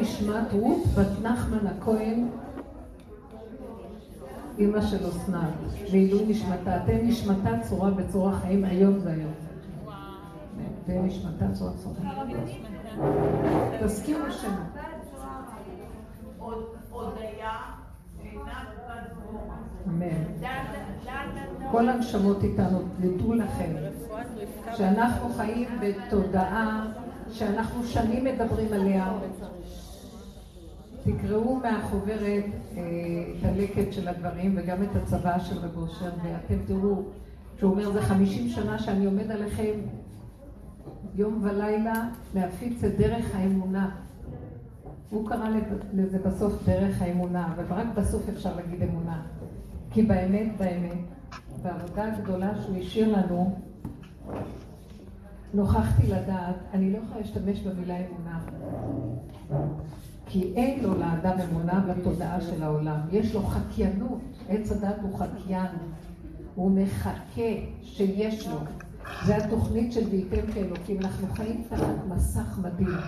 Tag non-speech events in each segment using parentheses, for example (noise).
נשמת רות בת נחמן הכהן, אמא של אסנת, לעילוי נשמתה. תן נשמתה צורה בצורה חיים, היום זה היום. תן נשמתה צורה צורה. תזכירו. אמן. כל הנשמות איתנו, תדעו לכם שאנחנו חיים בתודעה שאנחנו שנים מדברים עליה. תקראו מהחוברת אה, את הלקט של הדברים וגם את הצבא של רב אושר ואתם תראו שהוא אומר זה חמישים שנה שאני עומד עליכם יום ולילה להפיץ את דרך האמונה. הוא קרא לזה בסוף דרך האמונה, אבל רק בסוף אפשר להגיד אמונה. כי באמת, באמת, בעבודה הגדולה שהוא השאיר לנו, נוכחתי לדעת, אני לא יכולה להשתמש במילה אמונה. כי אין לו לאדם אמונה בתודעה של העולם. יש לו חקיינות, עץ הדת הוא חקיין. הוא מחכה שיש לו. זה התוכנית של וייתם כאלוקים. אנחנו חיים תחת מסך מדהים.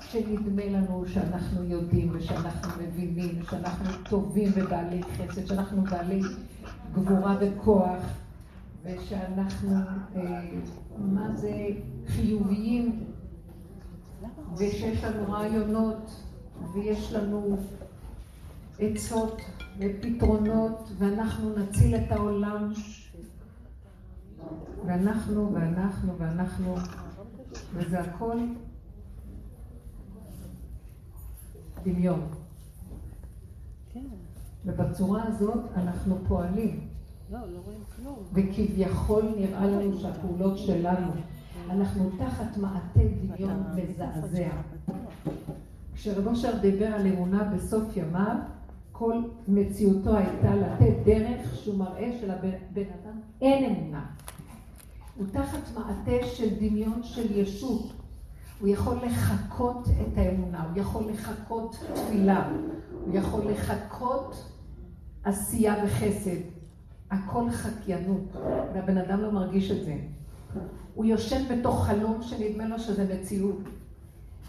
שנדמה לנו שאנחנו יודעים ושאנחנו מבינים, שאנחנו טובים ובעלי חסד, שאנחנו בעלי גבורה וכוח, ושאנחנו, אה, מה זה, חיוביים, ושיש לנו רעיונות, ויש לנו עצות ופתרונות, ואנחנו נציל את העולם. ואנחנו, ואנחנו, ואנחנו, וזה הכל דמיון. ובצורה הזאת אנחנו פועלים. לא, לא רואים כלום. וכביכול נראה לנו שהפעולות שלנו, אנחנו תחת מעטה דמיון מזעזע. כשרב אושר דיבר על אמונה בסוף ימיו, כל מציאותו הייתה לתת דרך שהוא מראה שלבן אדם אין אמונה. הוא תחת מעטה של דמיון של ישות. הוא יכול לחקות את האמונה, הוא יכול לחקות תפילה, הוא יכול לחקות עשייה וחסד. הכל חקיינות, והבן אדם לא מרגיש את זה. הוא יושן בתוך חלום שנדמה לו שזה מציאות.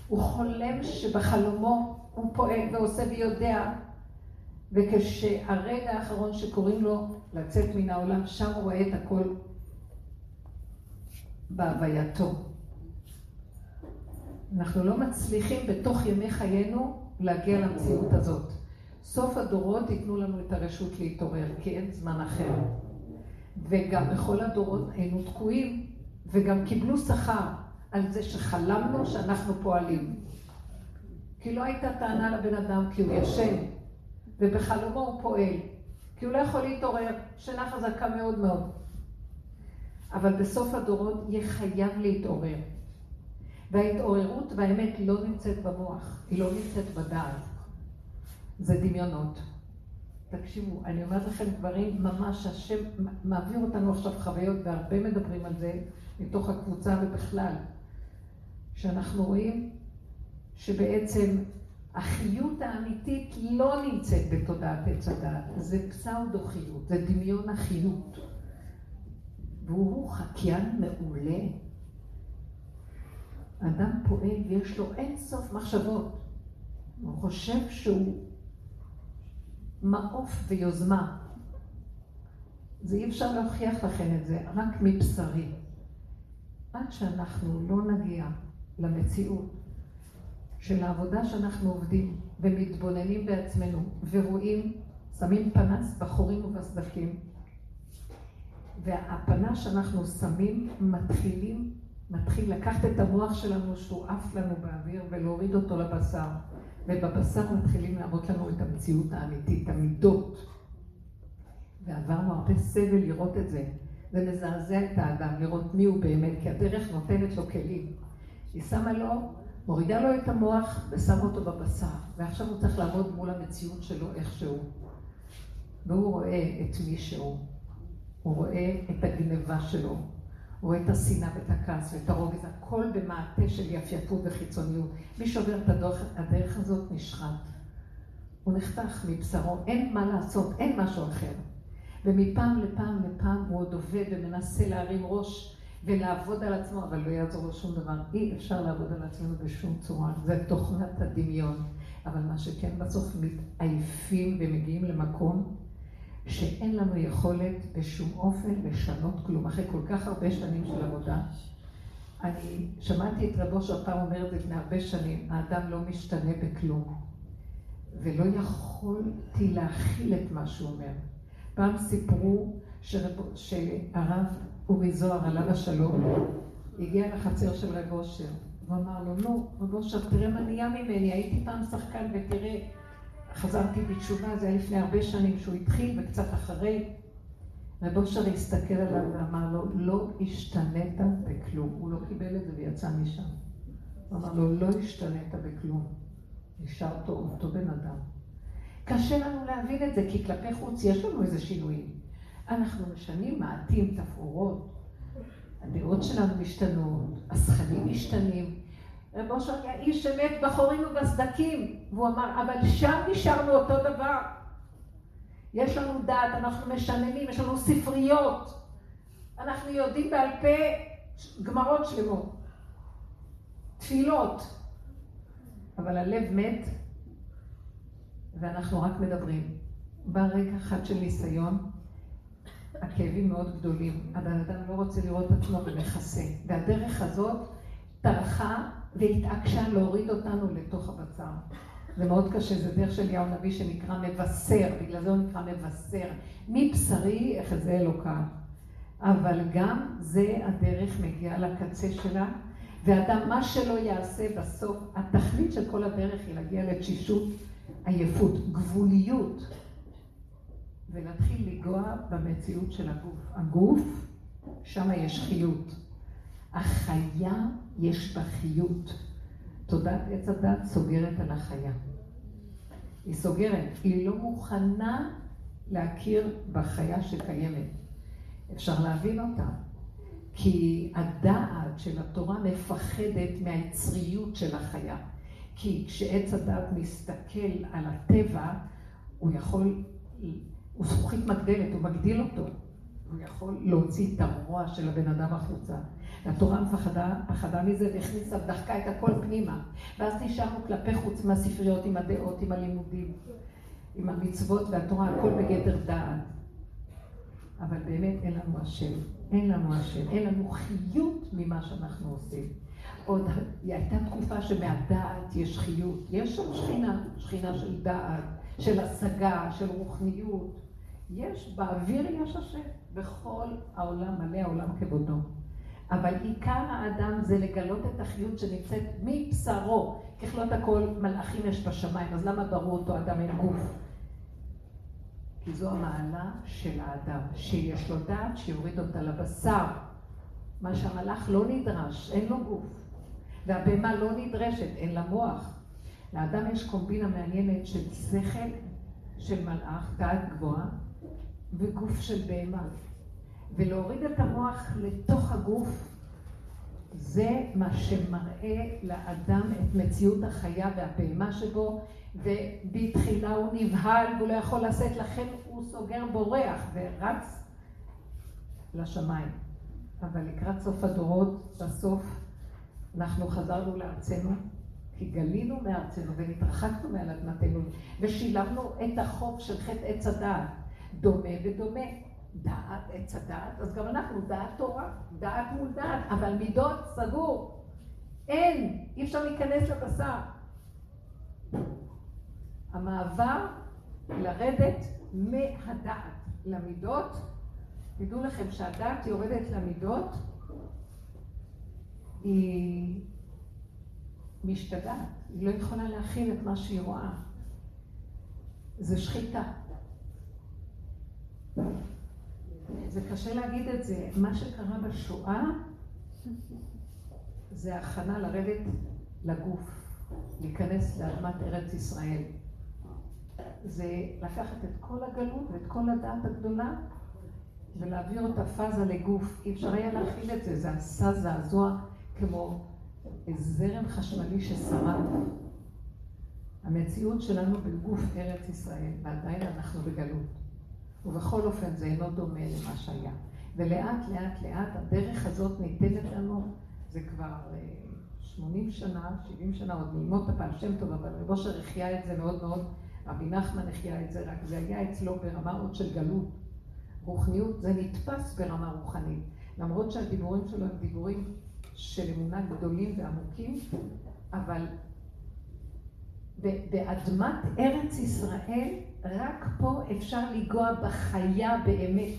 הוא חולם שבחלומו הוא פועל ועושה ויודע, וכשהרגע האחרון שקוראים לו לצאת מן העולם, שם הוא רואה את הכל בהווייתו. אנחנו לא מצליחים בתוך ימי חיינו להגיע למציאות הזאת. סוף הדורות ייתנו לנו את הרשות להתעורר, כי אין זמן אחר. וגם בכל הדורות היינו תקועים, וגם קיבלו שכר על זה שחלמנו שאנחנו פועלים. כי לא הייתה טענה לבן אדם, כי הוא ישן, ובחלומו הוא פועל. כי הוא לא יכול להתעורר, שינה חזקה מאוד מאוד. אבל בסוף הדורות יהיה חייב להתעורר. וההתעוררות והאמת לא נמצאת במוח, היא לא נמצאת בדעת. זה דמיונות. תקשיבו, אני אומרת לכם דברים ממש, השם מעביר אותנו עכשיו חוויות, והרבה מדברים על זה, מתוך הקבוצה ובכלל. שאנחנו רואים שבעצם החיות האמיתית לא נמצאת בתודעת עץ הדעת, זה פסאודו-חיות, זה דמיון החיות. והוא חקיין מעולה. אדם פועל ויש לו אין סוף מחשבות. הוא חושב שהוא מעוף ויוזמה. זה אי אפשר להוכיח לכם את זה, רק מבשרי. עד שאנחנו לא נגיע למציאות של העבודה שאנחנו עובדים ומתבוננים בעצמנו ורואים, שמים פנס בחורים ובסדקים והפנס שאנחנו שמים מתחילים, מתחיל לקחת את המוח שלנו שהוא עף לנו באוויר ולהוריד אותו לבשר ובבשר מתחילים להראות לנו את המציאות האמיתית, המידות. ועברנו הרבה סבל לראות את זה זה מזעזע את האדם לראות מי הוא באמת כי הדרך נותנת לו כלים היא שמה לו, מורידה לו את המוח ושמה אותו בבשר. ועכשיו הוא צריך לעמוד מול המציאות שלו איכשהו. והוא רואה את מי שהוא. הוא רואה את הגניבה שלו. הוא רואה את השנאה ואת הכעס ואת הרוגז, הכל במעטה של יפייפות וחיצוניות. מי שעובר את הדרך, הדרך הזאת נשחט. הוא נחתך מבשרו, אין מה לעשות, אין משהו אחר. ומפעם לפעם לפעם הוא עוד עובד ומנסה להרים ראש ולעבוד על עצמו, אבל לא יעזור לו שום דבר. אי אפשר לעבוד על עצמנו בשום צורה. זה תוכנת הדמיון. אבל מה שכן בסוף מתעייפים ומגיעים למקום שאין לנו יכולת בשום אופן לשנות כלום. אחרי כל כך הרבה שנים של עבודה, אני שמעתי את רבו שפעם אומר את זה לפני הרבה שנים, האדם לא משתנה בכלום. ולא יכולתי להכיל את מה שהוא אומר. פעם סיפרו שרב, שהרב אורי זוהר, עליו השלום, הגיע לחצר של רב אושר. הוא אמר לו, נו, רב אושר, תראה מה נהיה ממני, הייתי פעם שחקן ותראה, חזרתי בתשובה, זה היה לפני הרבה שנים שהוא התחיל וקצת אחרי. רב אושר הסתכל עליו ואמר לו, לא השתנית בכלום. הוא לא קיבל את זה ויצא משם. הוא אמר לו, לא השתנית בכלום. נשארת אותו בן אדם. קשה לנו להבין את זה, כי כלפי חוץ יש לנו איזה שינויים. אנחנו משנים, מעטים תפאורות, הדעות שלנו משתנות, הסכנים משתנים. רב אושר היה איש שמת בחורים ובסדקים, והוא אמר, אבל שם נשארנו אותו דבר. יש לנו דעת, אנחנו משננים, יש לנו ספריות, אנחנו יודעים בעל פה גמרות שלמות, תפילות, אבל הלב מת ואנחנו רק מדברים. בא רגע אחד של ניסיון, הכאבים מאוד גדולים. הבן אדם לא רוצה לראות את עצמו ומכסה. והדרך הזאת טרחה והתעקשה להוריד אותנו לתוך הבצר. זה מאוד קשה, זה דרך של אליהו נביא שנקרא מבשר, בגלל זה הוא נקרא מבשר. מבשרי אחזה אלוקה. אבל גם זה הדרך מגיעה לקצה שלה, ואדם, מה שלא יעשה בסוף, התכלית של כל הדרך היא להגיע לתשישות, עייפות, גבוליות. ולהתחיל לנגוע במציאות של הגוף. הגוף, שם יש חיות. החיה, יש בה חיות. תודעת עץ הדת סוגרת על החיה. היא סוגרת, היא לא מוכנה להכיר בחיה שקיימת. אפשר להבין אותה, כי הדעת של התורה מפחדת מהיצריות של החיה. כי כשעץ הדת מסתכל על הטבע, הוא יכול הוא זכוכית מגדלת, הוא מגדיל אותו. הוא יכול להוציא את הרוע של הבן אדם החוצה. והתורה מפחדה, פחדה מזה והכניסה, דחקה את הכל פנימה. ואז נשארנו כלפי חוץ מהספריות, עם הדעות, עם הלימודים, עם המצוות והתורה, הכל בגדר דעת. אבל באמת אין לנו השם, אין לנו השם, אין לנו חיות ממה שאנחנו עושים. עוד הייתה תקופה שמהדעת יש חיות, יש שם שכינה, שכינה של דעת, של השגה, של רוחניות. יש, באוויר יש השם, בכל העולם מלא העולם כבודו. אבל עיקר האדם זה לגלות את החיות שנמצאת מבשרו. ככלות הכל מלאכים יש בשמיים, אז למה ברור אותו אדם עם גוף? כי זו המעלה של האדם, שיש לו דעת שיוריד אותה לבשר. מה שהמלאך לא נדרש, אין לו גוף. והבהמה לא נדרשת, אין לה מוח. לאדם יש קומבינה מעניינת של שכל של מלאך, דעת גבוהה, וגוף של בהמה. ולהוריד את המוח לתוך הגוף, זה מה שמראה לאדם את מציאות החיה והבהמה שבו, ובתחילה הוא נבהל והוא לא יכול לשאת, לכן הוא סוגר בורח ורץ לשמיים. אבל לקראת סוף הדורות, בסוף אנחנו חזרנו לארצנו, כי גלינו מארצנו ונתרחקנו מעל אדמתנו, ושילמנו את החוב של חטא עץ הדעת. דומה ודומה. דעת, עץ הדעת, אז גם אנחנו דעת תורה, דעת מול דעת, אבל מידות סגור. אין, אי אפשר להיכנס לבשר. המעבר לרדת מהדעת למידות, תדעו לכם שהדעת יורדת למידות, היא משתגעת, היא לא יכולה להכיל את מה שהיא רואה. זה שחיטה. זה קשה להגיד את זה. מה שקרה בשואה זה הכנה לרדת לגוף, להיכנס לאדמת ארץ ישראל. זה לקחת את כל הגלות ואת כל הדעת הגדולה ולהעביר אותה פאזה לגוף. אי אפשר היה להכיל את זה, זה עשה זעזוע כמו זרם חשמלי ששרד. המציאות שלנו בגוף ארץ ישראל, ועדיין אנחנו בגלות. ובכל אופן זה אינו דומה למה שהיה. ולאט לאט לאט הדרך הזאת ניתנת לנו, זה כבר 80 אה, שנה, 70 שנה, עוד מימות הפעם שם טוב, אבל רבו אושר החיה את זה מאוד מאוד, רבי נחמן החיה את זה, רק זה היה אצלו ברמה עוד של גלות. רוחניות זה נתפס ברמה רוחנית, למרות שהדיבורים שלו הם דיבורים של אמונה גדולים ועמוקים, אבל באדמת ארץ ישראל, רק פה אפשר לנגוע בחיה באמת.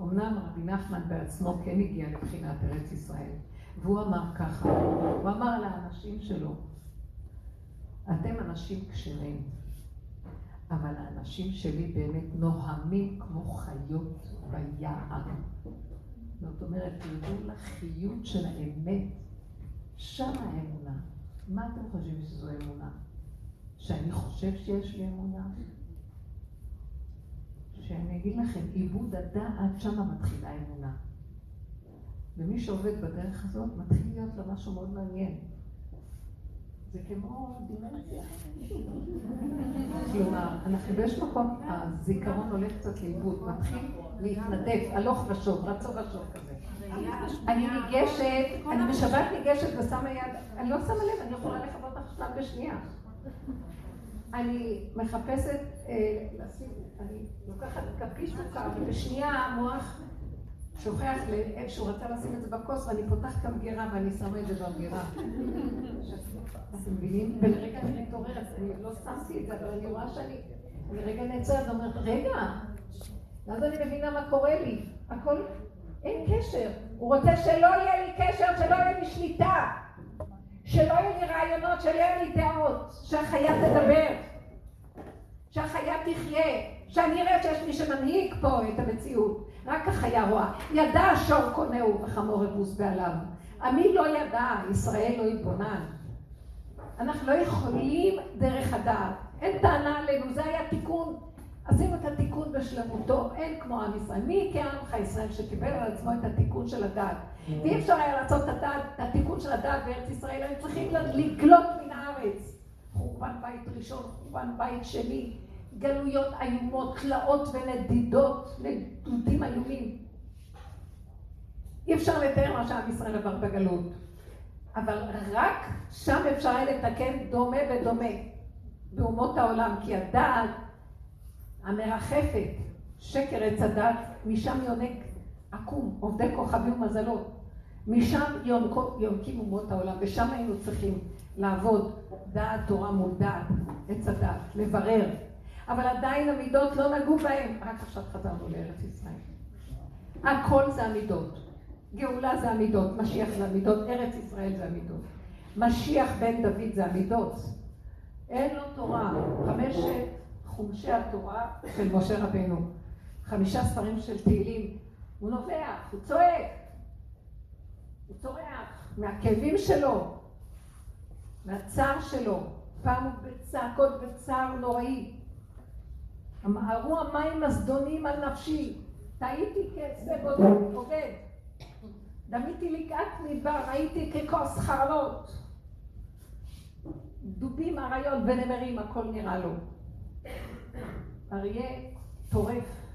אמנם רבי נחמן בעצמו כן הגיע לבחינת ארץ ישראל, והוא אמר ככה, הוא אמר לאנשים שלו, אתם אנשים כשרים, אבל האנשים שלי באמת נוהמים כמו חיות ביער. זאת אומרת, תרדו לחיות של האמת, שם האמונה. מה אתם חושבים שזו אמונה? שאני חושב שיש לי אמונה? שאני אגיד לכם, עיבוד הדעת, שמה מתחילה אמונה. ומי שעובד בדרך הזאת, מתחיל להיות לה משהו מאוד מעניין. זה כמו דימנציה. כלומר, אנחנו באיזשהו מקום, הזיכרון הולך קצת לאיבוד, מתחיל להתנדף, הלוך ושוב, רצו ושוב כזה. אני ניגשת, אני בשבת ניגשת ושמה יד, אני לא שמה לב, אני יכולה לכבות החשמל בשנייה. אני מחפשת אה, אני לוקחת כפית סוכר, ובשנייה המוח שוכח לאיפה שהוא רצה לשים את זה בכוס, ואני פותחת את המגירה ואני שמה את זה במגירה. אתם מבינים? ולרגע אני מתעוררת, אני לא שמתי את זה, אבל אני רואה שאני, אני רגע נעצרת ואומרת, רגע, ואז אני מבינה מה קורה לי. הכל, אין קשר. הוא רוצה שלא יהיה לי קשר, שלא יהיה לי שליטה. שלא יהיו לי רעיונות, שלא יהיו לי דעות, שהחיה תדבר, שהחיה תחיה, שאני אראה שיש מי שמנהיג פה את המציאות. רק החיה רואה. ידע שור קונהו וחמור אבוס בעליו. עמי לא ידע, ישראל לא התבונן. אנחנו לא יכולים דרך הדעת. אין טענה עלינו, זה היה תיקון. עשינו את התיקון בשלמותו, אין כמו עם ישראל. מי כעמך ישראל שקיבל על עצמו את התיקון של הדעת? ואי אפשר היה לעשות את הדעת, את התיקון של הדעת בארץ ישראל, היו צריכים לגלות מן הארץ. חורבן בית ראשון, חורבן בית שני, גלויות איומות, תלאות ונדידות, נדודים איומים. אי אפשר לתאר מה שעם ישראל עבר בגלות. אבל רק שם אפשר היה לתקן דומה ודומה באומות העולם, כי הדעת המרחפת, שקר עץ הדת, משם יונק עקום, עובדי כוכבים ומזלות. משם יונקים אומות העולם, ושם היינו צריכים לעבוד דעת תורה מול דעת, עץ הדת, לברר. אבל עדיין המידות לא נגעו בהם, רק עכשיו חזרנו לארץ ישראל. הכל זה המידות. גאולה זה המידות, משיח זה המידות, ארץ ישראל זה המידות. משיח בן דוד זה המידות. אין לו תורה. חמשת חומשי התורה של משה רבנו. חמישה ספרים של תהילים. הוא נובח, הוא צועק. הוא צורח מהכאבים שלו, מהצער שלו. פעם הוא בצעקות וצער נוראי. אמרו המים הזדונים על נפשי. טעיתי כעצה בוגד. דמיתי לקעת מדבר, הייתי ככוס חרלות. דובים, אריות ונמרים, הכל נראה לו. אריה טורף.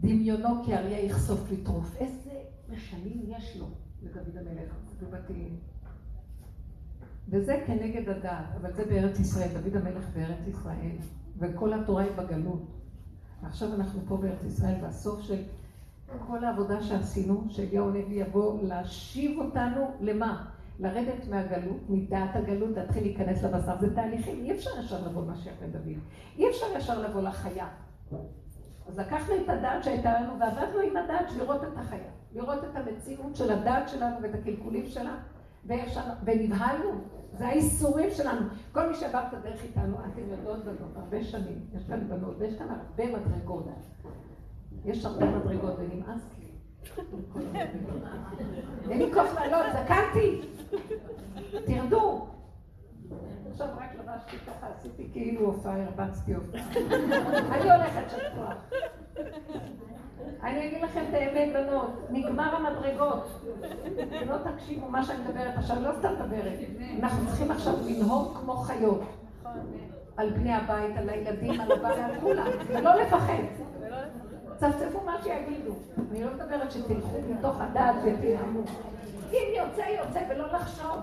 דמיונו כאריה יחשוף לטרוף. איזה משלים יש לו לדוד המלך בבתים. וזה כנגד הדעת, אבל זה בארץ ישראל, דוד המלך בארץ ישראל, וכל התורה היא בגלות. עכשיו אנחנו פה בארץ ישראל, והסוף של כל העבודה שעשינו, שאליהו הנביא יבוא להשיב אותנו למה? לרדת מהגלות, מדעת הגלות, להתחיל להיכנס לבשר. זה תהליכים, אי אפשר ישר לבוא למשיח בן דוד. אי אפשר ישר לבוא לחיה. אז לקחנו את הדעת שהייתה לנו ועבדנו עם הדעת לראות את החיה. לראות את המציאות של הדעת שלנו ואת הקלקולים שלה, ונבהלנו. זה האיסורים שלנו. כל מי שעבר את הדרך איתנו, אתם יודעות בנות, הרבה שנים, יש כאן בנות, ויש כאן הרבה מדרגות. יש הרבה מדרגות ונמאס. אין לי כוח לעלות, זקנתי. תרדו. עכשיו רק לבשתי ככה, עשיתי כאילו הופעה, הרבצתי הופעה. אני הולכת שטוח. אני אגיד לכם את האמת, בנות, נגמר המדרגות. לא תקשיבו מה שאני מדברת עכשיו, לא סתם מדברת. אנחנו צריכים עכשיו לנהוג כמו חיות. על בני הבית, על הילדים, על הבעל, על כולם, ולא לפחד. צפצפו מה שיגידו. אני לא מדברת שתלכו מתוך הדעת ותנאמו. אם יוצא, יוצא, ולא לחשוב.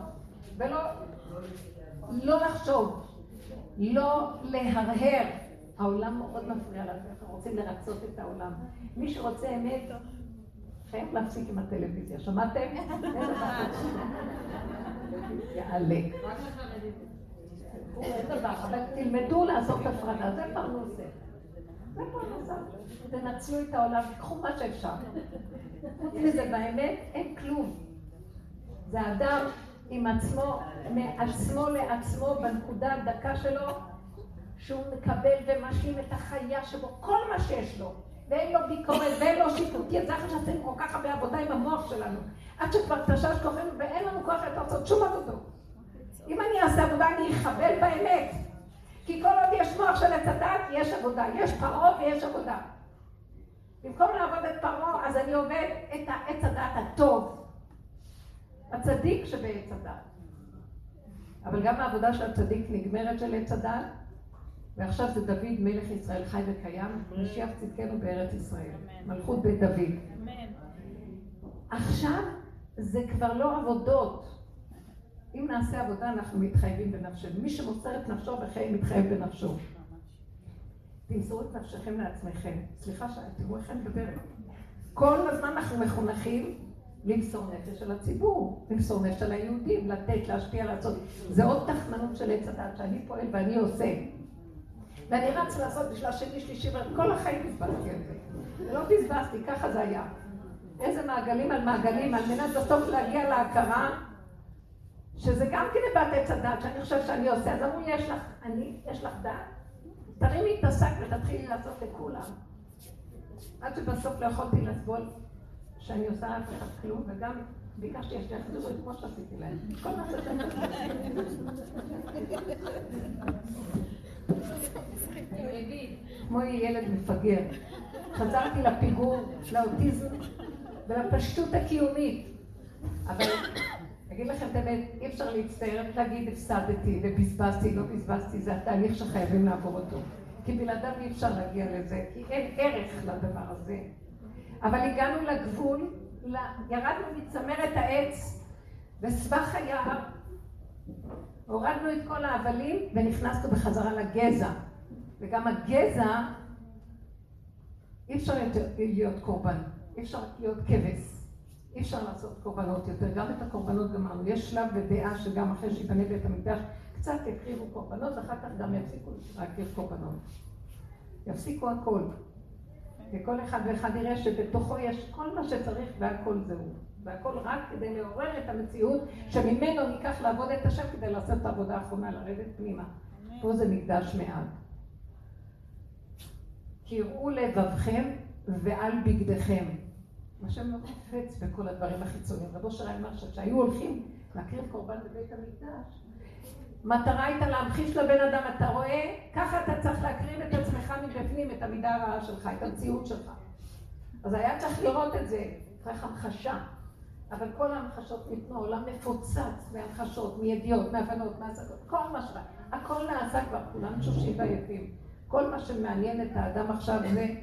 ולא... לא לחשוב. לא להרהר. העולם מאוד מפריע לנו, אנחנו רוצים לרצות את העולם. מי שרוצה אמת, חייב להפסיק עם הטלוויזיה. שמעתם? (laughs) יעלה. אבל תלמדו לעשות הפרדה, זה פרנסה. תנצלו את העולם, תיקחו מה שאפשר. חוץ מזה, באמת, אין כלום. זה אדם עם עצמו, מעצמו לעצמו, בנקודה הדקה שלו, שהוא מקבל ומשלים את החיה שבו, כל מה שיש לו. ואין לו ביקורת ואין לו שיפוט, כי זה אחרי שעשינו כל כך הרבה עבודה עם המוח שלנו. עד שכבר תשש כוחנו ואין לנו כוח לעשות שום עבודות. אם אני אעשה עבודה אני אחבל באמת. כי כל עוד יש מוח של עץ הדת, יש עבודה. יש פרעה ויש עבודה. במקום לעבוד את פרעה, אז אני עובד את העץ הדת הטוב. הצדיק שבעץ הדת. אבל גם העבודה של הצדיק נגמרת של עץ הדת, ועכשיו זה דוד מלך ישראל חי וקיים, משיח צדקנו בארץ ישראל. מלכות בית דוד. עכשיו זה כבר לא עבודות. אם נעשה עבודה אנחנו מתחייבים בנפשנו. מי שמוסר את נפשו בחיי מתחייב בנפשו. תמסרו את נפשכם לעצמכם. סליחה, תראו איך אני מדברת. כל הזמן אנחנו מחונכים למסור נפש של הציבור, למסור נפש של היהודים, לתת, להשפיע, לעשות. זה עוד תחמנות של עץ הדת שאני פועל ואני עושה. ואני רץ לעשות בשביל השני, שלישי, וכל החיים בזבזתי על זה. ולא בזבזתי, ככה זה היה. איזה מעגלים על מעגלים, על מנת בסוף להגיע להכרה, שזה גם כן בת עץ הדת, שאני חושב שאני עושה. אז אמרו לי, יש לך, אני, יש לך דת? תרימי את השק ותתחילי לעשות לכולם. עד שבסוף לא יכולתי לסבול שאני עושה אף אחד כלום, וגם ביקשתי שיחזרו את כמו שעשיתי להם. כל מה שאתם כמו ילד מפגר. חזרתי לפיגור, לאוטיזם ולפשטות הקיומית. אבל אגיד לכם את האמת, אי אפשר להצטער להגיד הפסדתי ובזבזתי, לא בזבזתי, זה התהליך שחייבים לעבור אותו. כי בלעדיו אי אפשר להגיע לזה, כי אין ערך לדבר הזה. אבל הגענו לגבול, ירדנו מצמרת העץ בסבך היער, הורדנו את כל ההבלים ונכנסנו בחזרה לגזע. וגם הגזע, אי אפשר להיות קורבן, אי אפשר להיות כבש. אי אפשר לעשות קורבנות יותר, גם את הקורבנות גמרנו. יש שלב ודעה שגם אחרי שיבנה בית המקדש, קצת יקריבו קורבנות, ואחר כך גם יפסיקו להקריב קורבנות. יפסיקו הכל. וכל אחד ואחד יראה שבתוכו יש כל מה שצריך והכל זהו. והכל רק כדי לעורר את המציאות שממנו ניקח לעבוד את השם כדי לעשות את העבודה האחרונה, לרדת פנימה. פה זה מקדש מעט. קראו לבבכם ועל בגדיכם. השם לא חפץ בכל הדברים החיצוניים. רבו שרי אמר שכשהיו הולכים להקריב קורבן בבית המקדש, מטרה הייתה להמחיש לבן אדם, אתה רואה? ככה אתה צריך להקריב את עצמך מבפנים, את המידה הרעה שלך, את המציאות שלך. אז היה צריך לראות את זה, צריך המחשה. אבל כל ההמחשות ניתנו, העולם מפוצץ מהמחשות, מידיעות, מהבנות, מהשגות, כל מה ש... הכל נעשה כבר, כולם תשושים ועייפים. כל מה שמעניין את האדם עכשיו זה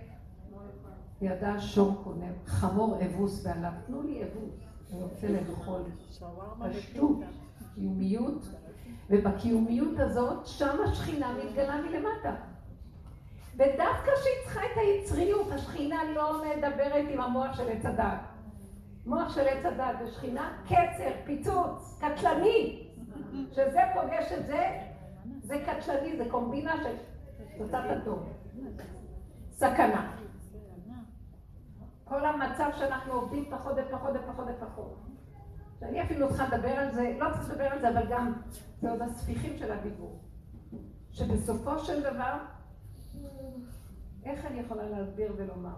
ידע שור קונה, חמור אבוס ועליו. תנו לי אבוס, אני רוצה לאכול. פשטות, קיומיות, ובקיומיות הזאת, שם השכינה מתגלה מלמטה. ודווקא כשהיא צריכה את היצריות, השכינה לא מדברת עם המוח של עץ הדת. מוח של עץ הדת ושכינה, קצר, פיצוץ, קטלני. שזה פוגש את זה, זה קטלני, זה קומבינה של תוצאת הטוב. סכנה. כל המצב שאנחנו עובדים פחות ופחות ופחות ופחות. שאני אפילו צריכה לדבר על זה, לא צריך לדבר על זה, אבל גם זה עוד הספיחים של הדיבור. שבסופו של דבר, איך אני יכולה להסביר ולומר?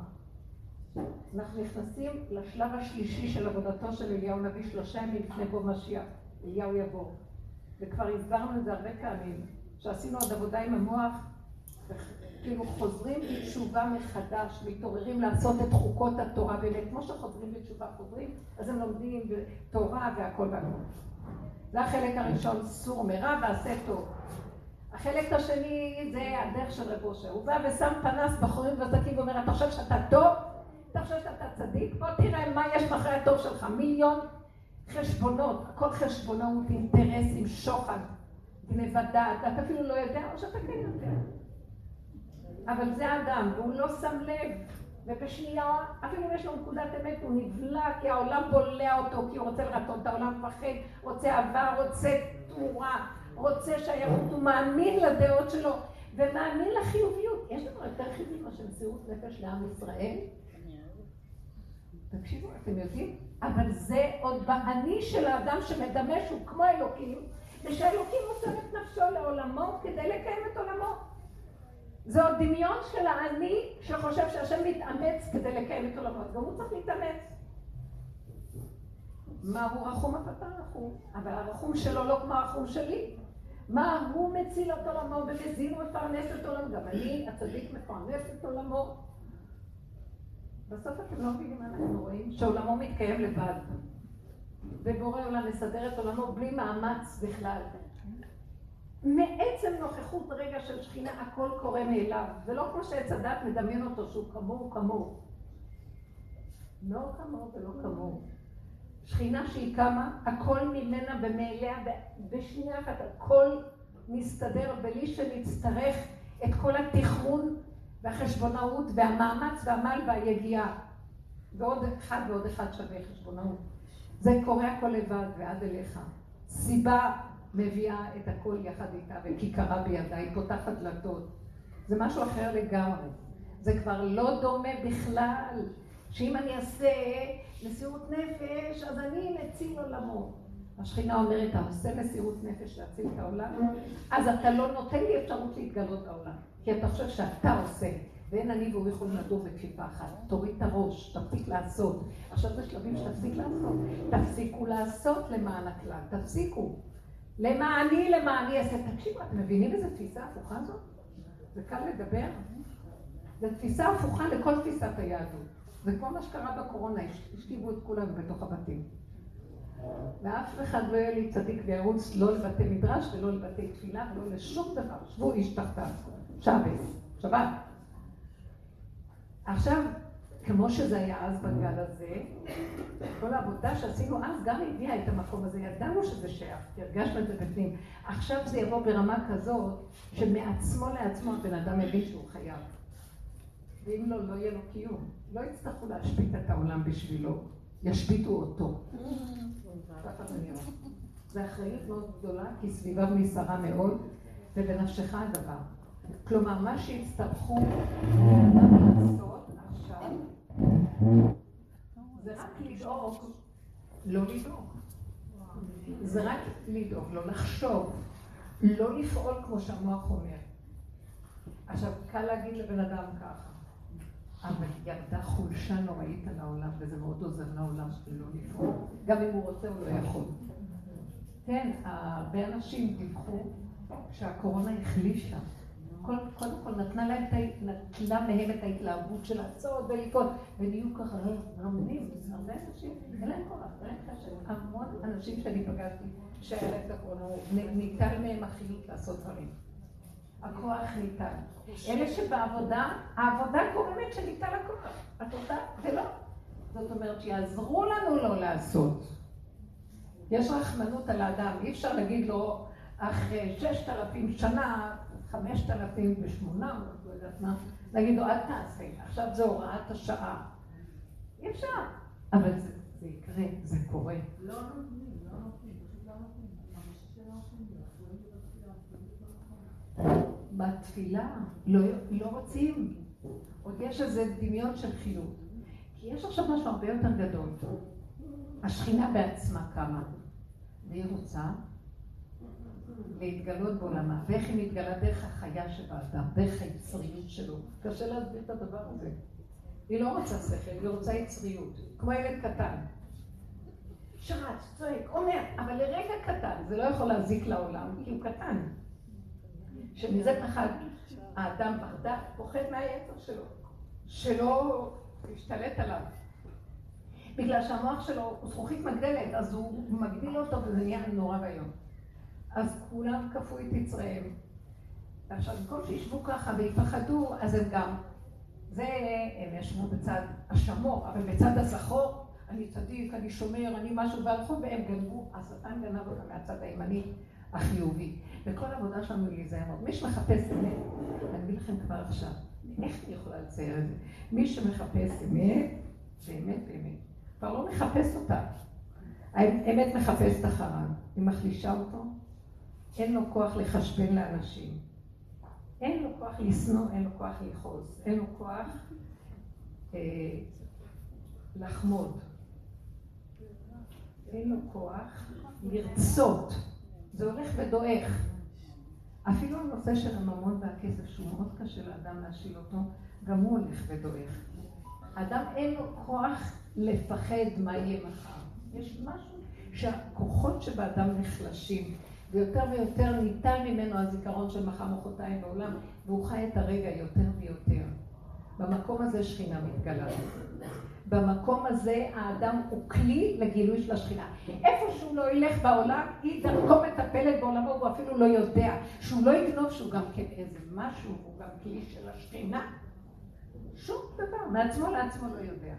אנחנו נכנסים לשלב השלישי של עבודתו של אליהו נביא שלושה ימים לפני בוא משיח, אליהו יבוא. וכבר הסברנו את זה הרבה פעמים, שעשינו עוד עבודה עם המוח, כאילו חוזרים בתשובה מחדש, מתעוררים לעשות את חוקות התורה באמת, כמו שחוזרים בתשובה חוזרים, אז הם לומדים תורה והכל והכל. זה החלק הראשון, סור מרע ועשה טוב. החלק השני זה הדרך של רב אושר. הוא בא ושם פנס בחורים וזקים ואומר, אתה חושב שאתה טוב? אתה חושב שאתה צדיק? בוא תראה מה יש מאחורי הטוב שלך. מיליון חשבונות, הכל חשבונאות, אינטרסים, שוחד, גנבת דעת, אתה אפילו לא יודע או שאתה כן יודע. אבל זה אדם, והוא לא שם לב, ובשנייה, אפילו אם יש לו נקודת אמת, הוא נבלע כי העולם בולע אותו, כי הוא רוצה לרצות את העולם, מפחד, רוצה עבר, רוצה תמורה, רוצה שייכות, הוא מאמין לדעות שלו, ומאמין לחיוביות. יש לנו יותר חיובי מאשר מסירות נפש לעם ישראל? תקשיבו, אתם יודעים? אבל זה עוד באני של האדם שמדמה שהוא כמו אלוקים, ושהאלוקים מוסר את נפשו לעולמו כדי לקיים את עולמו. זה עוד דמיון של האני שחושב שהשם מתאמץ כדי לקיים את עולמו, גם הוא צריך להתאמץ. מה הוא רחום אף אתה רחום, אבל הרחום שלו לא כמו הרחום שלי. מה הוא מציל את עולמו ומזין ומפרנס את עולמו, גם אני הצדיק מפרנס את עולמו. בסוף אתם לא מבינים מה אנחנו רואים? שעולמו מתקיים לבד. ובורא עולם מסדר את עולמו בלי מאמץ בכלל. מעצם נוכחות רגע של שכינה הכל קורה מאליו, ולא כמו שעץ הדת מדמיין אותו שהוא כמוהו כמוהו. לא כמוהו ולא כמוהו. שכינה שהיא קמה, הכל ממנה ומאליה, בשנייה אחת הכל מסתדר בלי שנצטרך את כל התכמון והחשבונאות והמאמץ והעמל והיגיעה. ועוד אחד ועוד אחד שווה חשבונאות. זה קורה הכל לבד ועד אליך. סיבה מביאה את הכל יחד איתה, וכי קרה בידה, היא פותחת דלתות. זה משהו אחר לגמרי. זה כבר לא דומה בכלל, שאם אני אעשה מסירות נפש, אז אני מציל עולמו. השכינה אומרת, אתה עושה מסירות נפש להציל את העולם, אז אתה לא נותן לי אפשרות להתגלות בעולם. כי אתה חושב שאתה עושה, ואין אני והוא יכולים לדור בכפיפה אחת. תוריד את הראש, תפסיק לעשות. עכשיו זה שלבים שתפסיק לעשות. תפסיקו לעשות למען הכלל, תפסיקו. למעני, למעני אעשה. תקשיבו, אתם מבינים איזה תפיסה הפוכה זאת? זה קל לדבר. זו תפיסה הפוכה לכל תפיסת היהדות. זה כמו מה שקרה בקורונה, השכיבו את כולנו בתוך הבתים. ואף אחד לא יהיה לי צדיק וירוץ לא לבתי מדרש ולא לבתי תפילה ולא לשום דבר. שבו איש תחתיו. שבת. עכשיו, כמו שזה היה אז בגל הזה, כל העבודה שעשינו אז גם הביאה את המקום הזה, ידענו שזה שייך, הרגשנו את זה בפנים. עכשיו זה יבוא ברמה כזאת, שמעצמו לעצמו הבן אדם מבין שהוא חייב. ואם לא, לא יהיה לו קיום. לא יצטרכו להשבית את העולם בשבילו, ישביתו אותו. זה אחריות מאוד גדולה, כי סביבה נסערה מאוד, ובנפשך הדבר. כלומר, מה שהצטרכו לעשות זה רק לדאוג, לא לדאוג. זה רק לדאוג, לא לחשוב, לא לפעול כמו שהמוח אומר. עכשיו, קל להגיד לבן אדם ככה, אבל ירדה חולשה נוראית על העולם, וזה מאוד עוזר לעולם לא לפעול. גם אם הוא רוצה, הוא לא יכול. כן, הרבה אנשים דיווחו שהקורונה החלישה. קודם כל נתנה להם, נטלה מהם את ההתלהבות של לעשות ולפעול, והם יהיו ככה רמונים, הרבה אנשים, אין להם כוח, אין להם קשר. המון אנשים שאני פגשתי, שהיה להם את הקורונה, ניתן מהם החילוט לעשות דברים. הכוח ניתן. אלה שבעבודה, העבודה גורמת שניתן הכוח. את יודעת? ולא. זאת אומרת שיעזרו לנו לא לעשות. יש רחמנות על האדם, אי אפשר להגיד לו אחרי ששת אלפים שנה, חמשת אלפים ושמונה, לא יודעת מה, להגיד לו אל תעשה, עכשיו זה הוראת השעה. אי אפשר. אבל זה, זה יקרה, זה קורה. לא נותנים, לא נותנים, פשוט לא נותנים. בתפילה לא, לא רוצים. עוד יש איזה דמיון של חילוט. כי יש עכשיו משהו הרבה יותר גדול. השכינה בעצמה קמה, והיא רוצה להתגלות בעולמה. ואיך היא מתגלה? דרך החיה שבאדם, דרך היצריות שלו. קשה להסביר את הדבר הזה. היא לא רוצה שכל, היא רוצה יצריות. כמו ילד קטן. שרץ, צועק, אומר, אבל לרגע קטן, זה לא יכול להזיק לעולם, כי הוא קטן. שמזה פחד האדם ברדק, פוחד מהיצר שלו, שלא ישתלט עליו. בגלל שהמוח שלו הוא זכוכית מגדלת, אז הוא מגדיל אותו וזה נהיה נורא ואיום. אז כולם כפו את יצריהם. ועכשיו, במקום שישבו ככה ויפחדו, אז הם גם, זה, הם ישבו בצד השמור, אבל בצד הזכור, אני צדיק, אני שומר, אני משהו, והלכו והם גנבו, השטן גנב אותם מהצד הימני החיובי. וכל העבודה שלנו היא להיזהר. מי שמחפש אמת, אני אגיד לכם כבר עכשיו, איך אני יכולה לצייר את זה? מי שמחפש אמת, באמת באמת, כבר לא מחפש אותה. האמת מחפשת אחריו, היא מחלישה אותו, אין לו כוח לחשבן לאנשים. אין לו כוח לשנוא, אין לו כוח לכעוס, אין לו כוח אה, לחמוד. אין לו כוח לרצות. זה הולך ודועך. אפילו הנושא של הממון והכסף, שהוא מאוד קשה לאדם להשיל אותו, גם הוא הולך ודועך. אדם אין לו כוח לפחד מה יהיה מחר. יש משהו שהכוחות שבאדם נחלשים, ויותר ויותר ניתן ממנו הזיכרון של מחר מחרתיים בעולם, והוא חי את הרגע יותר ויותר. במקום הזה שכינה מתגלה. במקום הזה האדם הוא כלי לגילוי של השכינה. איפה שהוא לא ילך בעולם, היא דרכו מטפלת בעולמו, הוא אפילו לא יודע. שהוא לא יגנוב שהוא גם כן איזה משהו, הוא גם כלי של השכינה. שום דבר, מעצמו לעצמו לא יודע.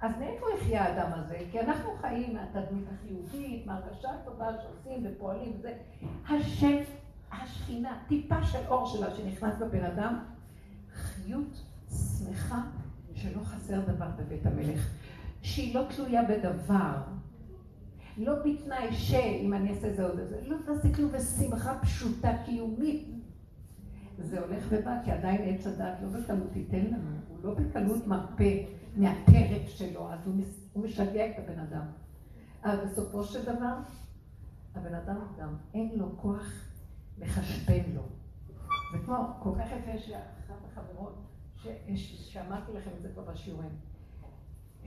אז מאיפה יחיה האדם הזה? כי אנחנו חיים מהתדמית החיובית, מהרגשה טובה שעושים ופועלים וזה. השם, השכינה, טיפה של אור שלה שנכנס בבן אדם, חיות שמחה שלא חסר דבר בבית המלך, שהיא לא תלויה בדבר, לא בתנאי שאם אני אעשה זה עוד איזה, לא תעשה כלום בשמחה פשוטה קיומית. זה הולך ובא, כי עדיין עץ הדת לא בקלות ייתן לנו, הוא לא בקלות מרפה מהטרף שלו, אז הוא, הוא משגע את הבן אדם. אבל בסופו של דבר, הבן אדם גם אין לו כוח לחשבן לו. זה כמו, כל כך יפה שאחת החברות שאמרתי לכם את זה כבר בשיעורים,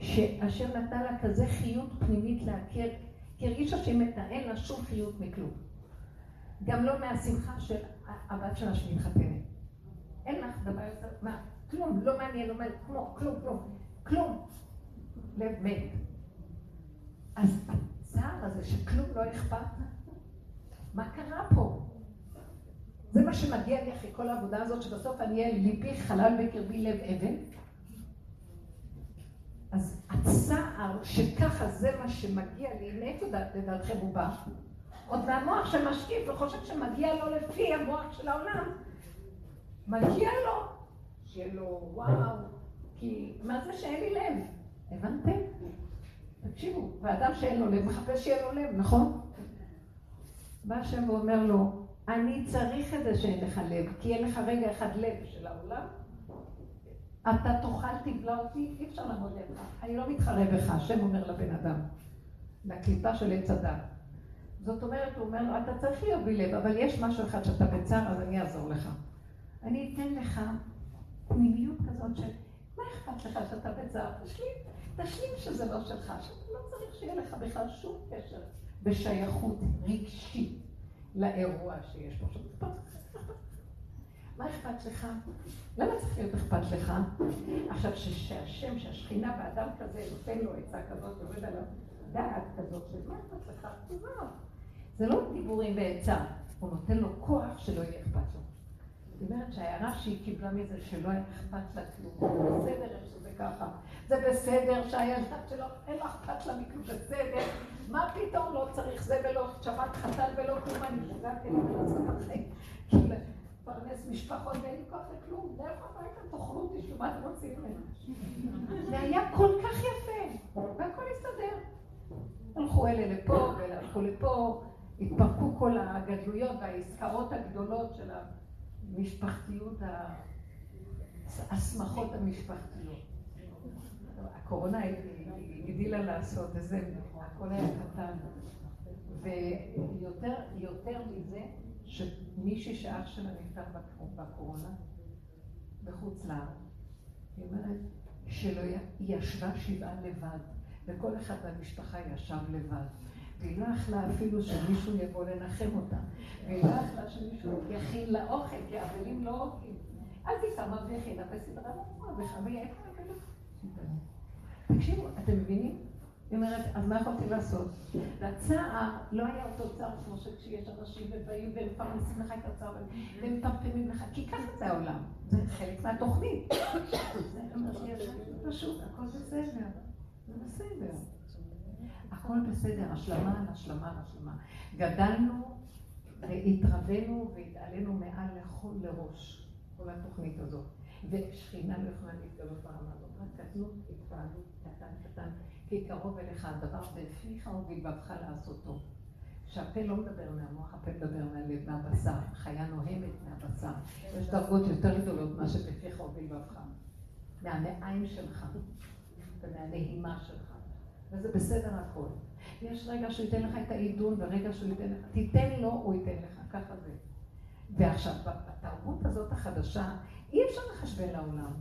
שאשר נתן לה כזה חיות פנימית להכיר, כי הרגישה שהיא מתה, לה שום חיות מכלום. גם לא מהשמחה של הבת שלה שמתחתנת. אין לך דבר יותר, מה, כלום, לא מעניין, לא מעניין, כמו, כלום, כלום, כלום. לב מת. אז הצער הזה שכלום לא אכפת, מה קרה פה? זה מה שמגיע לי אחרי כל העבודה הזאת, שבסוף אני אהיה ליבי חלל בקרבי לב אבן. אז הצער שככה זה מה שמגיע לי, מאיפה לדעתכם הוא בא? עוד מהמוח שמשקיף וחושב שמגיע לו לפי המוח של העולם. מגיע לו, שיהיה לו וואו, כי מה זה שאין לי לב? הבנתם? תקשיבו, ואדם שאין לו לב מחפש שיהיה לו לב, נכון? בא השם ואומר לו, אני צריך את זה שאין לך לב, כי אין לך רגע אחד לב של העולם. אתה תאכל, תבלע אותי, אי אפשר לעמוד לידך. אני לא מתחרה בך, השם אומר לבן אדם, לקליפה של עץ הדת. זאת אומרת, הוא אומר אתה צריך להיות בלי לב, אבל יש משהו אחד שאתה בצער, אז אני אעזור לך. אני אתן לך פנימיות כזאת של, אכפת לך שאתה בצער? תשלים, תשלים שזה לא שלך, שאתה לא צריך שיהיה לך בכלל שום קשר בשייכות רגשית. לאירוע שיש פה. מה אכפת לך? למה צריך להיות אכפת לך? עכשיו, שהשם, שהשכינה באדם כזה נותן לו עצה כזאת, יורד עליו דעת כזאת, של מה אכפת לך? זה לא דיבורים ועצה, הוא נותן לו כוח שלא יהיה אכפת לו. זאת אומרת שההערה שהיא קיבלה מזה שלא היה אכפת לה כלום, זה בסדר איך שזה ככה, זה בסדר שהילדה שלו אין לה אכפת לה מכלום, בסדר, מה פתאום לא צריך זה ולא שבת חתן ולא כלום, אני בחיים. כאילו, פרנס משפחות ואין לי כוח לכלום, דרך הביתה תאכלו אותי, שוב, מה אתם רוצים ממנו? זה היה כל כך יפה, והכל הסתדר. הלכו אלה לפה ואלה הלכו לפה, התפרקו כל הגדלויות והעסקאות הגדולות של המשפחתיות, השמחות המשפחתיות. הקורונה הגדילה לעשות, איזה, הכל היה קטן. ויותר מזה, שמישהי שאח שלה נפטר בקורונה, בחוץ לארץ, היא אומרת שלא, ישבה שבעה לבד, וכל אחד במשפחה ישב לבד. והיא לא יכלה אפילו שמישהו יבוא לנחם אותה. והיא לא יכלה שמישהו יכין לה אוכל, כי אבלים לא אוכלים. אז היא שמה והכינה וסדרה לא וחמי איפה תקשיבו, אתם מבינים? היא אומרת, אז מה יכולתי לעשות? והצער לא היה אותו צער כמו שכשיש אנשים ובאים והם מפרנסים לך את הצער והם מפרפמים לך, כי ככה זה העולם, זה חלק מהתוכנית. (coughs) זה פשוט, הכל בסדר, זה בסדר. הכל בסדר, השלמה על השלמה על השלמה. גדלנו והתרווינו והתעלינו מעל לכל לראש, כל התוכנית הזאת. ושכינה לא יכולה להתגלות ברמה הזאת. רק קטנות, התפעלות, קטן קטן. כי קרוב אליך הדבר בפיך ובלבבך לעשותו. שהפה לא מדבר מהמוח, הפה מדבר מהלב, מהבשר. חיה נוהמת מהבשר. יש דרגות יותר גדולות ממה שבפיך ובלבבך. מהמעיים שלך ומהנהימה שלך. וזה בסדר הכל. יש רגע שהוא ייתן לך את העידון ורגע שהוא ייתן לך, תיתן לו, הוא ייתן לך, ככה זה. ועכשיו, בתרבות הזאת החדשה, אי אפשר לחשבן לעולם.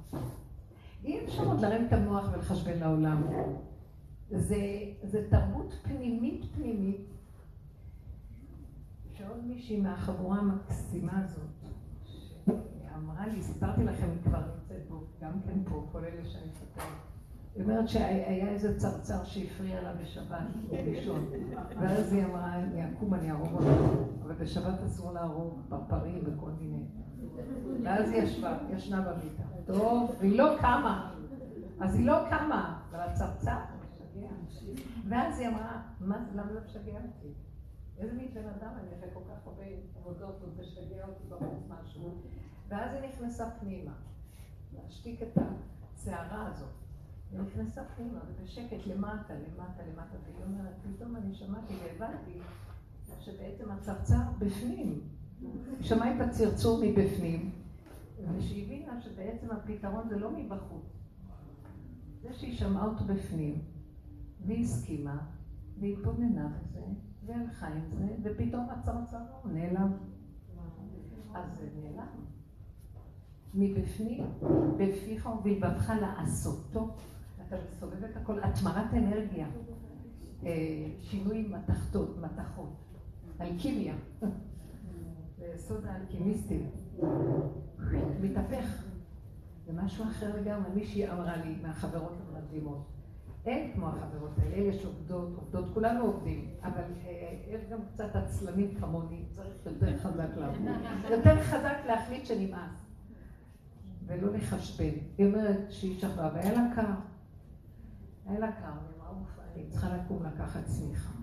אי אפשר עוד להרים את המוח ולחשבן לעולם. זה, זה תרבות פנימית פנימית, שעוד מישהי מהחבורה המקסימה הזאת, שאמרה לי, סיפרתי לכם, היא כבר נמצאת פה, גם כן פה, כל אלה שאני מספרת. היא אומרת שהיה איזה צרצר שהפריע לה בשבת, ראשון. ואז היא אמרה, אני אקום, אני אהרוג אותו. אבל בשבת אסור להרוג פרפרים וכל מיני. ואז היא ישבה, ישנה במיטה. טוב, והיא לא קמה. אז היא לא קמה, אבל הצרצר ואז היא אמרה, מה, למה זה משגע אותי? איזה מין בן אדם אני אחרי כל כך הרבה עבודות, הוא משגע אותי בחוץ משהו. ואז היא נכנסה פנימה, להשתיק את הסערה הזאת. נכנסה פנימה, ובשקט, למטה, למטה, למטה, והיא אומרת, פתאום אני שמעתי והבנתי שבעצם הצרצר בפנים. שמעה את הצרצור מבפנים, ושהיא הבינה שבעצם הפתרון זה לא מבחוץ. זה שהיא שמעה אותו בפנים, והיא הסכימה, והיא התבוננה בזה, והלכה עם זה, ופתאום הצרצר נעלם. אז זה נעלם. מבפנים, בפיך ובלבבך לעשותו, אתה מסובב את הכל, התמרת אנרגיה, אה, שינוי מתכות, מתכות, אלכימיה, זה סוד האלכימיסטים, מתהפך. זה משהו אחר לגמרי, מישהי אמרה לי מהחברות המדהימות. אין כמו החברות האלה, אלה שעובדות, עובדות, כולנו עובדים, אבל אה, יש גם קצת עצלנים כמוני, צריך יותר חזק לעבוד. יותר חזק להחליט שנמאס, ולא לחשבן. היא אומרת שהיא שכבה, והיה לה קר. היה לה קר, היא אמרה, אוף, אני צריכה לקום לקחת צמיחה.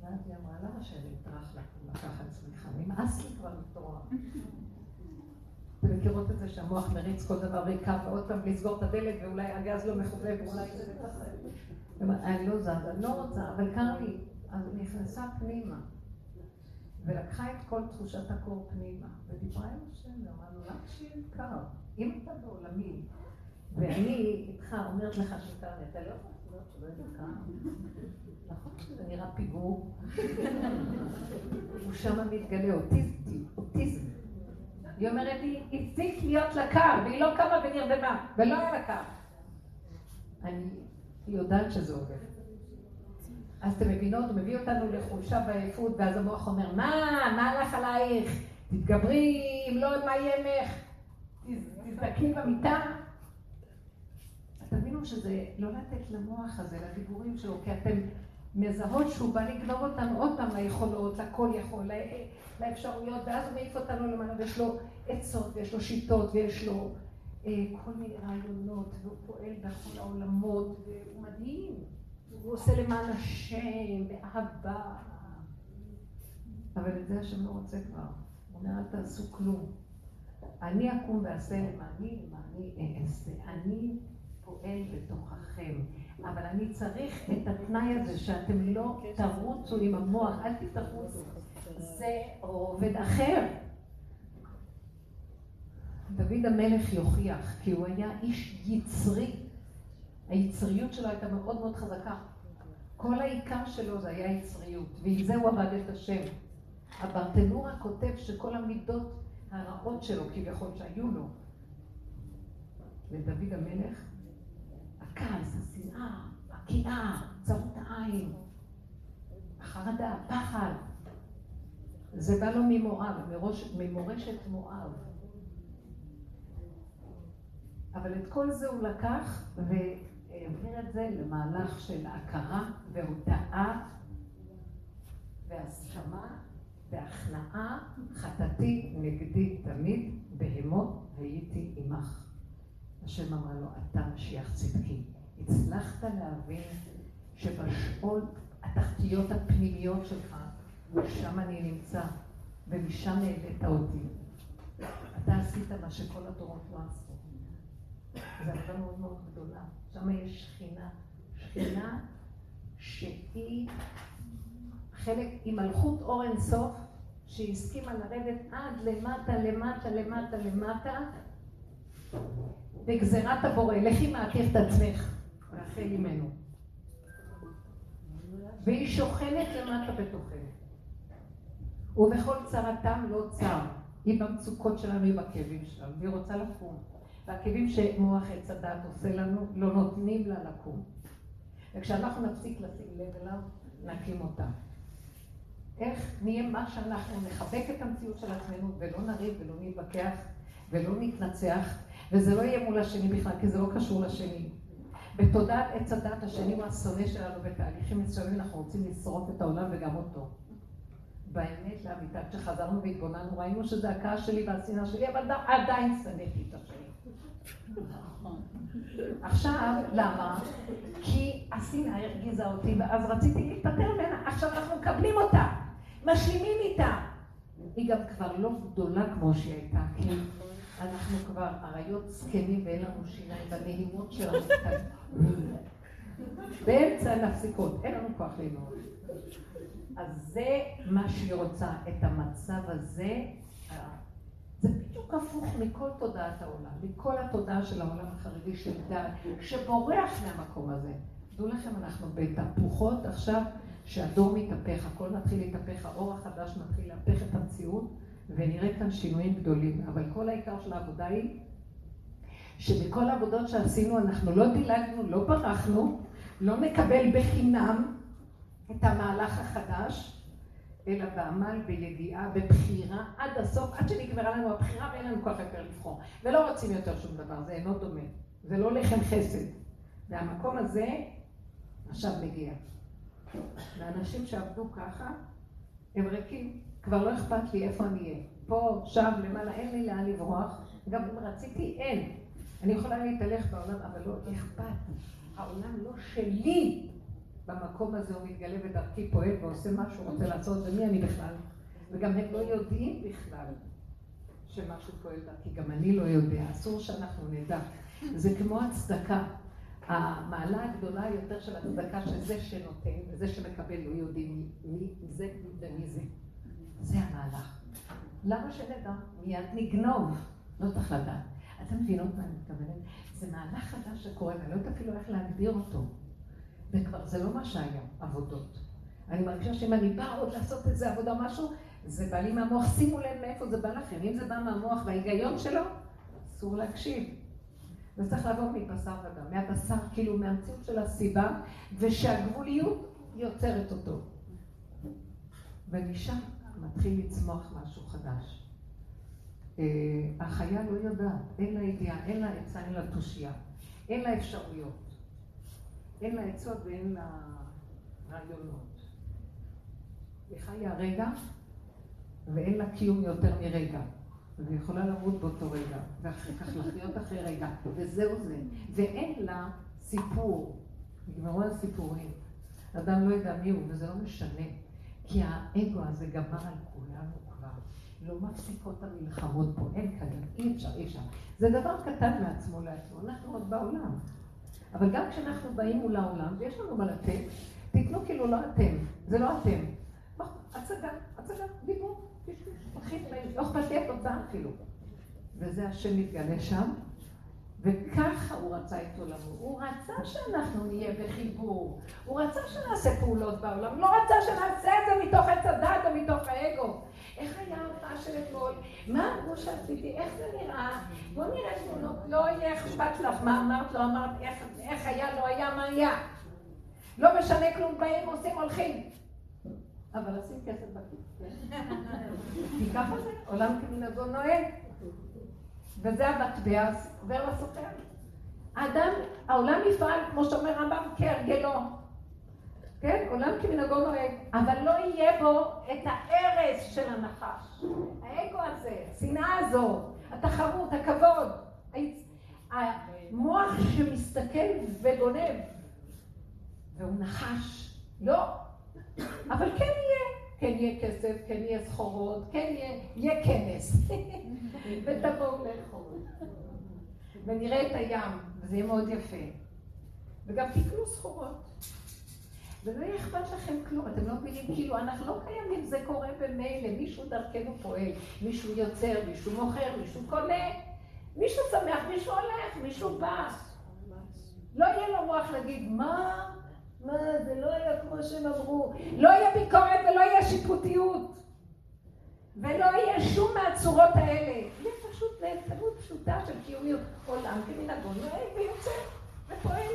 ואז היא אמרה, למה שאני אטרח לקום לקחת צמיחה? נמאס לי כבר לתרוע. אתם מכירות את זה שהמוח מריץ כל דבר ריקה, ועוד פעם לסגור את הדלת, ואולי הגז לא מכובה, ואולי זה ככה. אני לא זזה, אני לא רוצה, אבל קר לי. אז היא נכנסה פנימה, ולקחה את כל תחושת הקור פנימה, ודיברה עם השם, ואמרה לו, למה שיהיה קר? אם אתה בעולמי, ואני איתך אומרת לך לי, אתה לא יכול להיות שלא יהיה קר. נכון שזה נראה פיגור. הוא שם מתגלה אוטיסטי, אוטיזם. היא אומרת לי, הפסיק להיות לה קר, והיא לא קמה ונרדמה, ולא היה לה קר. אני יודעת שזה עובד. אז אתם מבינות, הוא מביא אותנו לחולשה ועייפות, ואז המוח אומר, מה, מה הלך עלייך? תתגברי, אם לא, מה יהיה ממך? תזדקי במיטה. תבינו שזה לא לתת למוח הזה, לדיבורים שלו, כי אתם מזהות שהוא בא לגנוב אותנו עוד פעם ליכולות, לכל יכול, לאפשרויות, ואז הוא מעיף אותנו למעלה, ויש לו עצות, ויש לו שיטות, ויש לו אה, כל מיני רעיונות, והוא פועל בכל העולמות, והוא מדהים. הוא עושה למען השם, באהבה. אבל את זה השם לא רוצה כבר. הוא אומר, אל תעשו כלום. אני אקום ואעשה למעני, למעני אעשה. אני פועל בתוככם. אבל אני צריך את התנאי הזה שאתם לא תרוצו עם המוח, אל תתרוצו. זה רובד אחר. דוד המלך יוכיח, כי הוא היה איש יצרי. היצריות שלו הייתה מאוד מאוד חזקה. כל העיקר שלו זה היה יצריות, ועם זה הוא עבד את השם. הברטנורה כותב שכל המידות הרעות שלו, כביכול שהיו לו, לדוד המלך, הכעס, השנאה, הקנאה, צרות העין, החרדה, הפחד. זה בא לו ממואב, מראש, ממורשת מואב. אבל את כל זה הוא לקח, ו... אה, העביר את זה למהלך של הכרה והודאה והסכמה והכנעה, חטאתי נגדי תמיד, בהמות הייתי עמך. השם אמר לו, אתה משיח צדקי. הצלחת להבין שבשאול התחתיות הפנימיות שלך, ושם אני נמצא, ומשם העלית אותי. אתה עשית מה שכל הדורות לא עשו. זו עבודה מאוד מאוד גדולה. שם יש שכינה. שכינה שהיא חלק עם מלכות אור אינסוף, שהיא הסכימה לרדת עד למטה, למטה, למטה, למטה, בגזירת הבורא. לכי מעטיר את עצמך, רחל אימנו. והיא שוכנת למטה בתוכנו. ובכל צרתם לא צר. היא במצוקות שלנו, היא בכאבים שלנו, והיא רוצה לקום. והכאבים שמוח עץ הדת עושה לנו, לא נותנים לה לקום. וכשאנחנו נפסיק לשים לב אליו, נקים אותה. איך נהיה מה שאנחנו, נחבק את המציאות של עצמנו, ולא נריב ולא נתווכח ולא נתנצח, וזה לא יהיה מול השני בכלל, כי זה לא קשור לשני. בתודעת עץ הדת השני הוא השונא שלנו בתהליכים מסוימים, אנחנו רוצים לשרוף את העולם וגם אותו. באמת לאמיתה, כשחזרנו והתבוננו, ראינו שזה הכעס שלי והשנאה שלי, אבל עדיין שנאתי את השני. עכשיו, למה? כי השנאה הרגיזה אותי, ואז רציתי להיפטר ממנה, עכשיו אנחנו מקבלים אותה, משלימים איתה. היא גם כבר לא גדולה כמו שהיא הייתה, כי אנחנו כבר אריות זקנים ואין לנו שיניים בנעימות שלנו. באמצע הנפסיקות, אין לנו כוח ללמוד. אז זה מה שהיא רוצה, את המצב הזה, זה בדיוק הפוך מכל תודעת העולם, מכל התודעה של העולם החרדי של דת, שבורח מהמקום הזה. דעו לכם, אנחנו בתהפוכות עכשיו, שהדור מתהפך, הכל מתחיל להתהפך, האור החדש מתחיל להפך את המציאות, ונראה כאן שינויים גדולים. אבל כל העיקר של העבודה היא, שבכל העבודות שעשינו אנחנו לא דילגנו, לא ברחנו, לא נקבל בחינם את המהלך החדש, אלא בעמל, בידיעה, בבחירה, עד הסוף, עד שנגמרה לנו הבחירה ואין לנו כוח יותר לבחור. ולא רוצים יותר שום דבר, זה אינו דומה. זה לא לחם חסד. והמקום הזה עכשיו מגיע. ואנשים שעבדו ככה, הם ריקים. כבר לא אכפת לי איפה אני אהיה. פה, שם, למעלה, אין לי לאן לברוח. גם אם רציתי, אין. אני יכולה להתהלך בעולם, אבל לא אכפת. העולם לא שלי. במקום הזה הוא מתגלה ודרכי פועל ועושה מה שהוא רוצה לעשות, ומי אני בכלל? וגם הם לא יודעים בכלל שמשהו פועל דרכי, גם אני לא יודע, אסור שאנחנו נדע. זה כמו הצדקה. המעלה הגדולה יותר של הצדקה, שזה שנותן וזה שמקבל לא יודעים מי זה ומי זה. זה המהלך. למה שנדע? מיד נגנוב. לא צריך לדעת. אתם מבינות מה אני מתכוונת? זה מהלך חדש שקורה, ואני לא יודעת אפילו איך להגדיר אותו. וכבר זה לא מה שהיה, עבודות. אני מרגישה שאם אני באה עוד לעשות איזה עבודה, משהו, זה בא לי מהמוח. שימו לב מאיפה זה בא לכם. אם זה בא מהמוח וההיגיון שלו, אסור להקשיב. זה צריך לעבור מבשר ודם, מהבשר, כאילו מהמציאות של הסיבה, ושהגבוליות יוצרת אותו. ומשם מתחיל לצמוח משהו חדש. אה, החיה לא יודעת, אין לה ידיעה, אין לה עצה, אין לה תושייה, אין לה אפשרויות. אין לה עצות ואין לה רעיונות. היא חיה רגע, ואין לה קיום יותר מרגע. והיא יכולה למות באותו רגע, ואחר כך לחיות אחרי רגע, וזהו זה. ואין לה סיפור. נגמרו הסיפורים. אדם לא יודע מי הוא, וזה לא משנה. כי האגו הזה גמר על כולנו כבר. לא מפסיקות המלחמות פה, אין כאן, אי אפשר, אי אפשר. זה דבר קטן מעצמו לעצמו, אנחנו עוד בעולם. אבל גם כשאנחנו באים מול העולם, ויש לנו מה לתת, תיתנו כאילו לא אתם, זה לא אתם. הצגה, הצגה, דיבור, לא אכפת לי התוצאה אפילו. וזה השם מתגלה שם, וככה הוא רצה את עולמו. הוא רצה שאנחנו נהיה בחיבור. הוא רצה שנעשה פעולות בעולם. לא רצה שנעשה את זה מתוך עץ הדת או מתוך האגו. איך היה ההופעה של אתמול? מה אמרו שעשיתי? איך זה נראה? בוא נראה תמונות. לא יהיה אכפת לך מה אמרת, לא אמרת, איך, איך היה, לא היה, מה היה. לא משנה כלום, באים, עושים, הולכים. אבל עושים כסף בכיס. (laughs) כי ככה זה, עולם כמנהגו נוהג. וזה המטבע עובר לסוחר. האדם, העולם יפעל, כמו שאומר רמב"ם, כהרגלו. כן? עולם כמנהגו נוהג, אבל לא יהיה בו את ההרס של הנחש. האגו הזה, השנאה הזו, התחרות, הכבוד, המוח שמסתכל וגונב, והוא נחש. לא. אבל כן יהיה. כן יהיה כסף, כן יהיה סחורות, כן יהיה, יהיה כנס. (laughs) ותבואו לאכול. ונראה את הים, וזה יהיה מאוד יפה. וגם תקנו סחורות. ולא יהיה אכפת לכם כלום, אתם לא מבינים, כאילו, אנחנו לא קיימים, זה קורה במילא, מישהו דרכנו פועל, מישהו יוצר, מישהו מוכר, מישהו קונה, מישהו שמח, מישהו הולך, מישהו בא. לא יהיה לו מוח להגיד, מה, מה, זה לא היה כמו שהם אמרו, לא יהיה ביקורת ולא יהיה שיפוטיות, ולא יהיה שום מהצורות האלה. נהנתנות פשוטה של קיומיות, עולם כמנהגו נוהג ויוצא ופועל.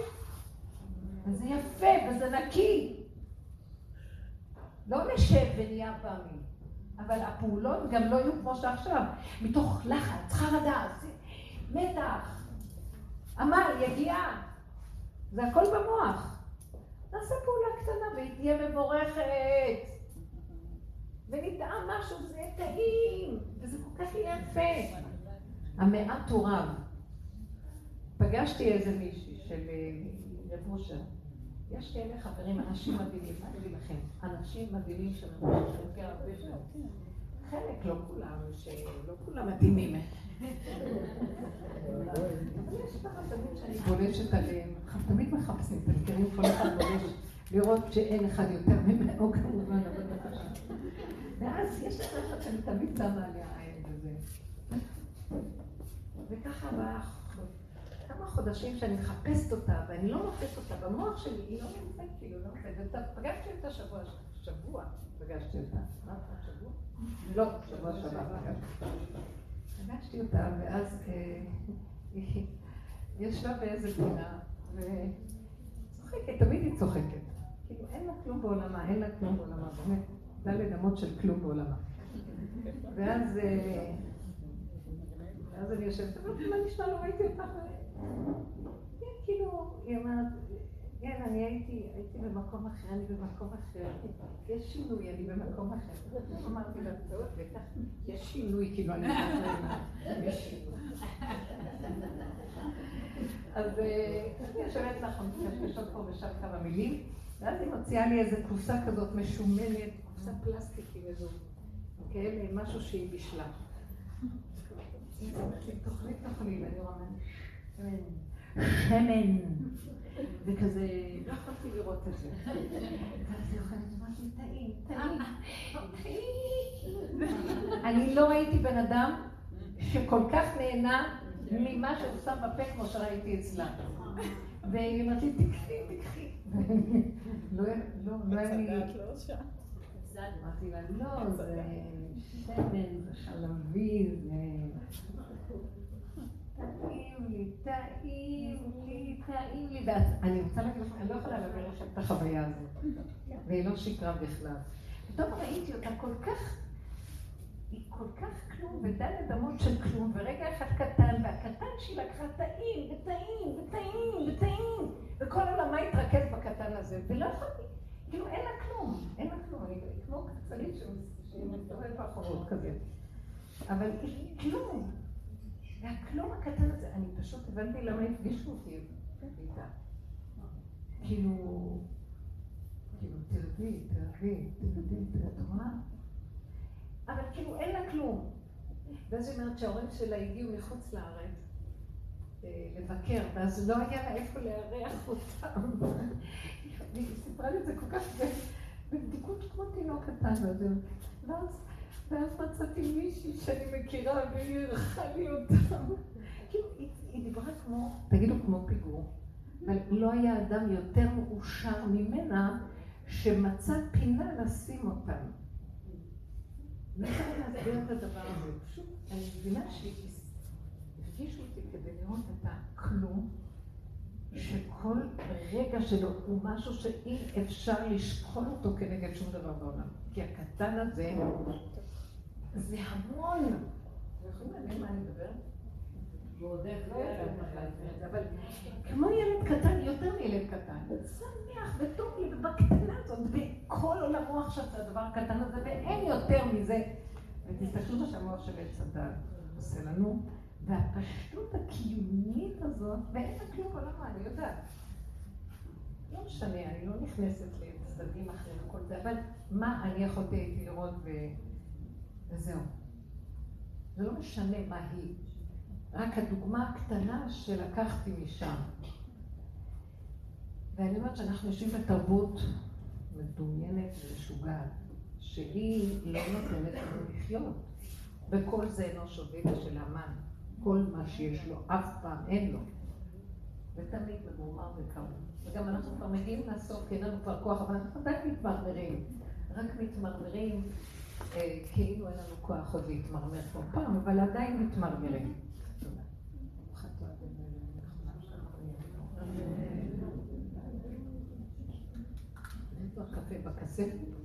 וזה יפה וזה נקי. לא נשב ונהיה פעמים, אבל הפעולות גם לא יהיו כמו שעכשיו, מתוך לחץ, חרדה, מתח, עמל, יגיעה, זה הכל במוח. נעשה פעולה קטנה והיא תהיה מבורכת. ונטעם משהו, יהיה טעים, וזה כל כך יהיה יפה. המעט רב. פגשתי איזה מישהי של אה, רב משה. יש כאלה חברים, אנשים מדהימים, מה אגיד לכם? אנשים מדהימים שממשיכים הרבה שנים. חלק, לא כולם, שלא כולם מדהימים. יש כמה תמיד שאני גולשת עליהם, תמיד מחפשים, אתם מכירים כל אחד גולש, לראות שאין אחד יותר ממנו כמובן, אבל. ואז יש לך שאני תמיד שמה עליה עין וזה. וככה כמה חודשים שאני מחפשת אותה, ואני לא מוצאת אותה במוח שלי, היא לא נמצאת, כאילו, לא נמצאת. פגשתי אותה שבוע, שבוע פגשתי אותה. לא, שבוע שבוע פגשתי אותה, ואז אה, (laughs) היא ישבה באיזה פינה, וצוחקת, תמיד היא צוחקת. כאילו, אין לה כלום בעולמה, אין לה כלום בעולמה, באמת, דלת אמות של כלום בעולמה. ואז... ואז אני יושבת, אמרתי, מה נשמע, לא ראיתי אותך. כן, כאילו, היא אומרת, כן, אני הייתי, הייתי במקום אחר, אני במקום אחר. יש שינוי, אני במקום אחר. אמרתי לה, טוב, בטח, יש שינוי, כאילו, אני יש שינוי. אז אה, אני יושבת לך, מקשקשות פה ושם כמה מילים, ואז היא מוציאה לי איזה קופסה כזאת משומנת, קופסה פלסטיק עם איזו, כן, משהו שהיא בישלה. תאכלי, תאכלי, ואני רואה, שמן. וכזה, לא יכולתי לראות את זה. ואז אוכלת משהו טעים, טעים. אני לא ראיתי בן אדם שכל כך נהנה ממה שהוא שם בפה כמו שראיתי אצלה. והיא אמרת לי, תקחי, תקחי. לא, לא, לא. אמרתי לה, לא, זה שמן, זה חלבי. טעים לי, טעים לי, טעים לי. אני רוצה להגיד לכם, אני לא יכולה להעביר לכם את החוויה הזאת. והיא לא שיקרה בכלל. פתאום ראיתי אותה כל כך, היא כל כך כלום, ודלת אמות של כלום, ורגע אחד קטן, והקטן שהיא לקחה טעים, וטעים, וטעים, וטעים, וכל עולמה התרכז בקטן הזה, ולא יכולתי, כאילו אין לה כלום, אין לה כלום, אני כמו קצלית שמסתובבת באחורות כזה. אבל היא כלום. והכלום הקטן הזה, אני פשוט הבנתי למה הפגישו אותי איתה. כאילו, כאילו, תרדי, תרדי, תרדי, את רואה? אבל כאילו, אין לה כלום. ואז היא אומרת שההורים שלה הגיעו מחוץ לארץ אה, לבקר, ואז לא היה לה איפה לארח אותם. היא סיפרה לי את זה כל כך בבדיקות כמו תינוק קטן, ואז ואז מצאתי מישהי שאני מכירה והיא אירחה לי אותה. כאילו, היא דיברה כמו, תגידו, כמו פיגור. אבל לא היה אדם יותר מאושר ממנה שמצא פינה לשים אותם. לא יכולה להסביר את הדבר הזה. פשוט, אני מבינה שהפגישו אותי כדי לראות את הכלום, שכל רגע שלו הוא משהו שאי אפשר לשקול אותו כנגד שום דבר בעולם. כי הקטן הזה זה המון. מדברת? אבל כמו ילד קטן, יותר מילד קטן, שמח וטוב לי, ובקטנה הזאת, וכל עולמו עכשיו זה הדבר הקטן הזה, ואין יותר מזה. ותסתכלו מה שהמוח של עץ הדת עושה לנו, והפשטות הקיומית הזאת, ואין לה כלום בעולמה, אני יודעת. לא משנה, אני לא נכנסת לצדדים אחרים וכל זה, אבל מה אני יכולתי לראות וזהו. זה לא משנה מה היא. רק הדוגמה הקטנה שלקחתי משם. ואני אומרת שאנחנו יושבים בתרבות מדומיינת ומשוגעת, שהיא לא נותנת לנו לחיות. וכל זה אינו שווה של המן. כל מה שיש לו, אף פעם אין לו. ותמיד ממורמר וקרוב. וגם אנחנו כבר מגיעים לסוף, כי אין לנו כבר כוח, אבל אנחנו עדיין מתמרמרים. רק מתמרמרים אה, כאילו אין לנו כוח עוד להתמרמר פה פעם, אבל עדיין מתמרמרים. קפה בכספת.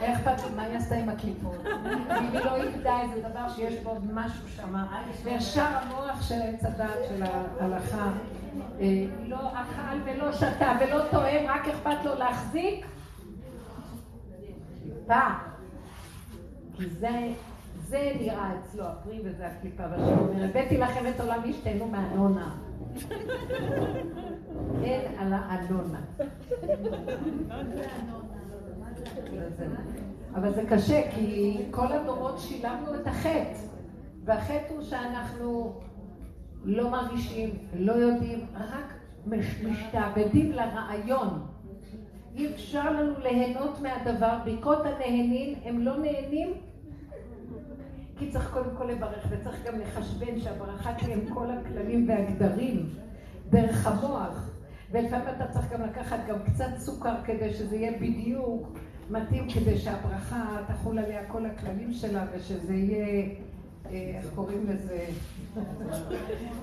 אכפת לי מה היא עשתה עם הקליפות. אם היא לא איבדה איזה דבר שיש בו משהו שם, וישר המוח של עץ הדת של ההלכה, אה, לא אכל ולא שתה ולא טועם, רק אכפת לו להחזיק. קליפה. כי זה זה נראה אצלו הפרי וזה הקליפה, והשם אומר, הבאתי לכם את עולמי שתהנו מהנונה. אין על האנונה. אבל זה קשה, כי כל הדורות שילמנו את החטא. והחטא הוא שאנחנו לא מרגישים, לא יודעים, רק משתעבדים לרעיון. אי אפשר לנו ליהנות מהדבר, ברכות הנהנים, הם לא נהנים כי צריך קודם כל לברך, וצריך גם לחשבן שהברכה תהיה עם כל הכללים והגדרים דרך המוח. ולפעמים אתה צריך גם לקחת גם קצת סוכר כדי שזה יהיה בדיוק מתאים, כדי שהברכה תחול עליה כל הכללים שלה, ושזה יהיה, אה, איך קוראים לזה,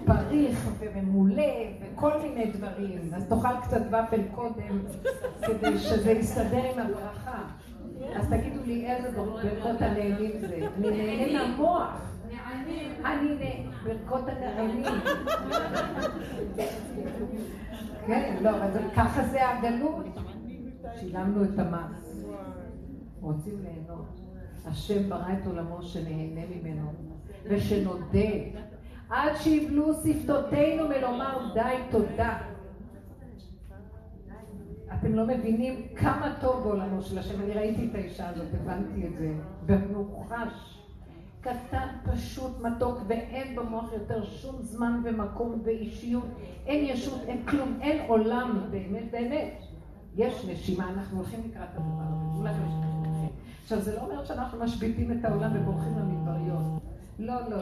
פריך וממולא וכל מיני דברים. אז תאכל קצת ופל קודם, כדי שזה יסתדר עם הברכה. אז תגידו לי איזה ברכות הנהנים זה. אני נהנה מהמוח. אני ברכות הנהנים. כן, לא, אבל ככה זה הגלות. שילמנו את המס. רוצים ליהנות. השם ברא את עולמו שנהנה ממנו, ושנודה. עד שיבלו שפתותינו מלומר די תודה. אתם לא מבינים כמה טוב בעולמו של השם. אני ראיתי את האישה הזאת, הבנתי את זה, במוחש. קטן, פשוט, מתוק, ואין במוח יותר שום זמן ומקום ואישיות. אין ישות, אין כלום, אין עולם, באמת, באמת. יש נשימה, אנחנו הולכים לקראת הדבר הזה. עכשיו, זה לא אומר שאנחנו משביתים את העולם ובורחים למדבריות. לא, לא, לא,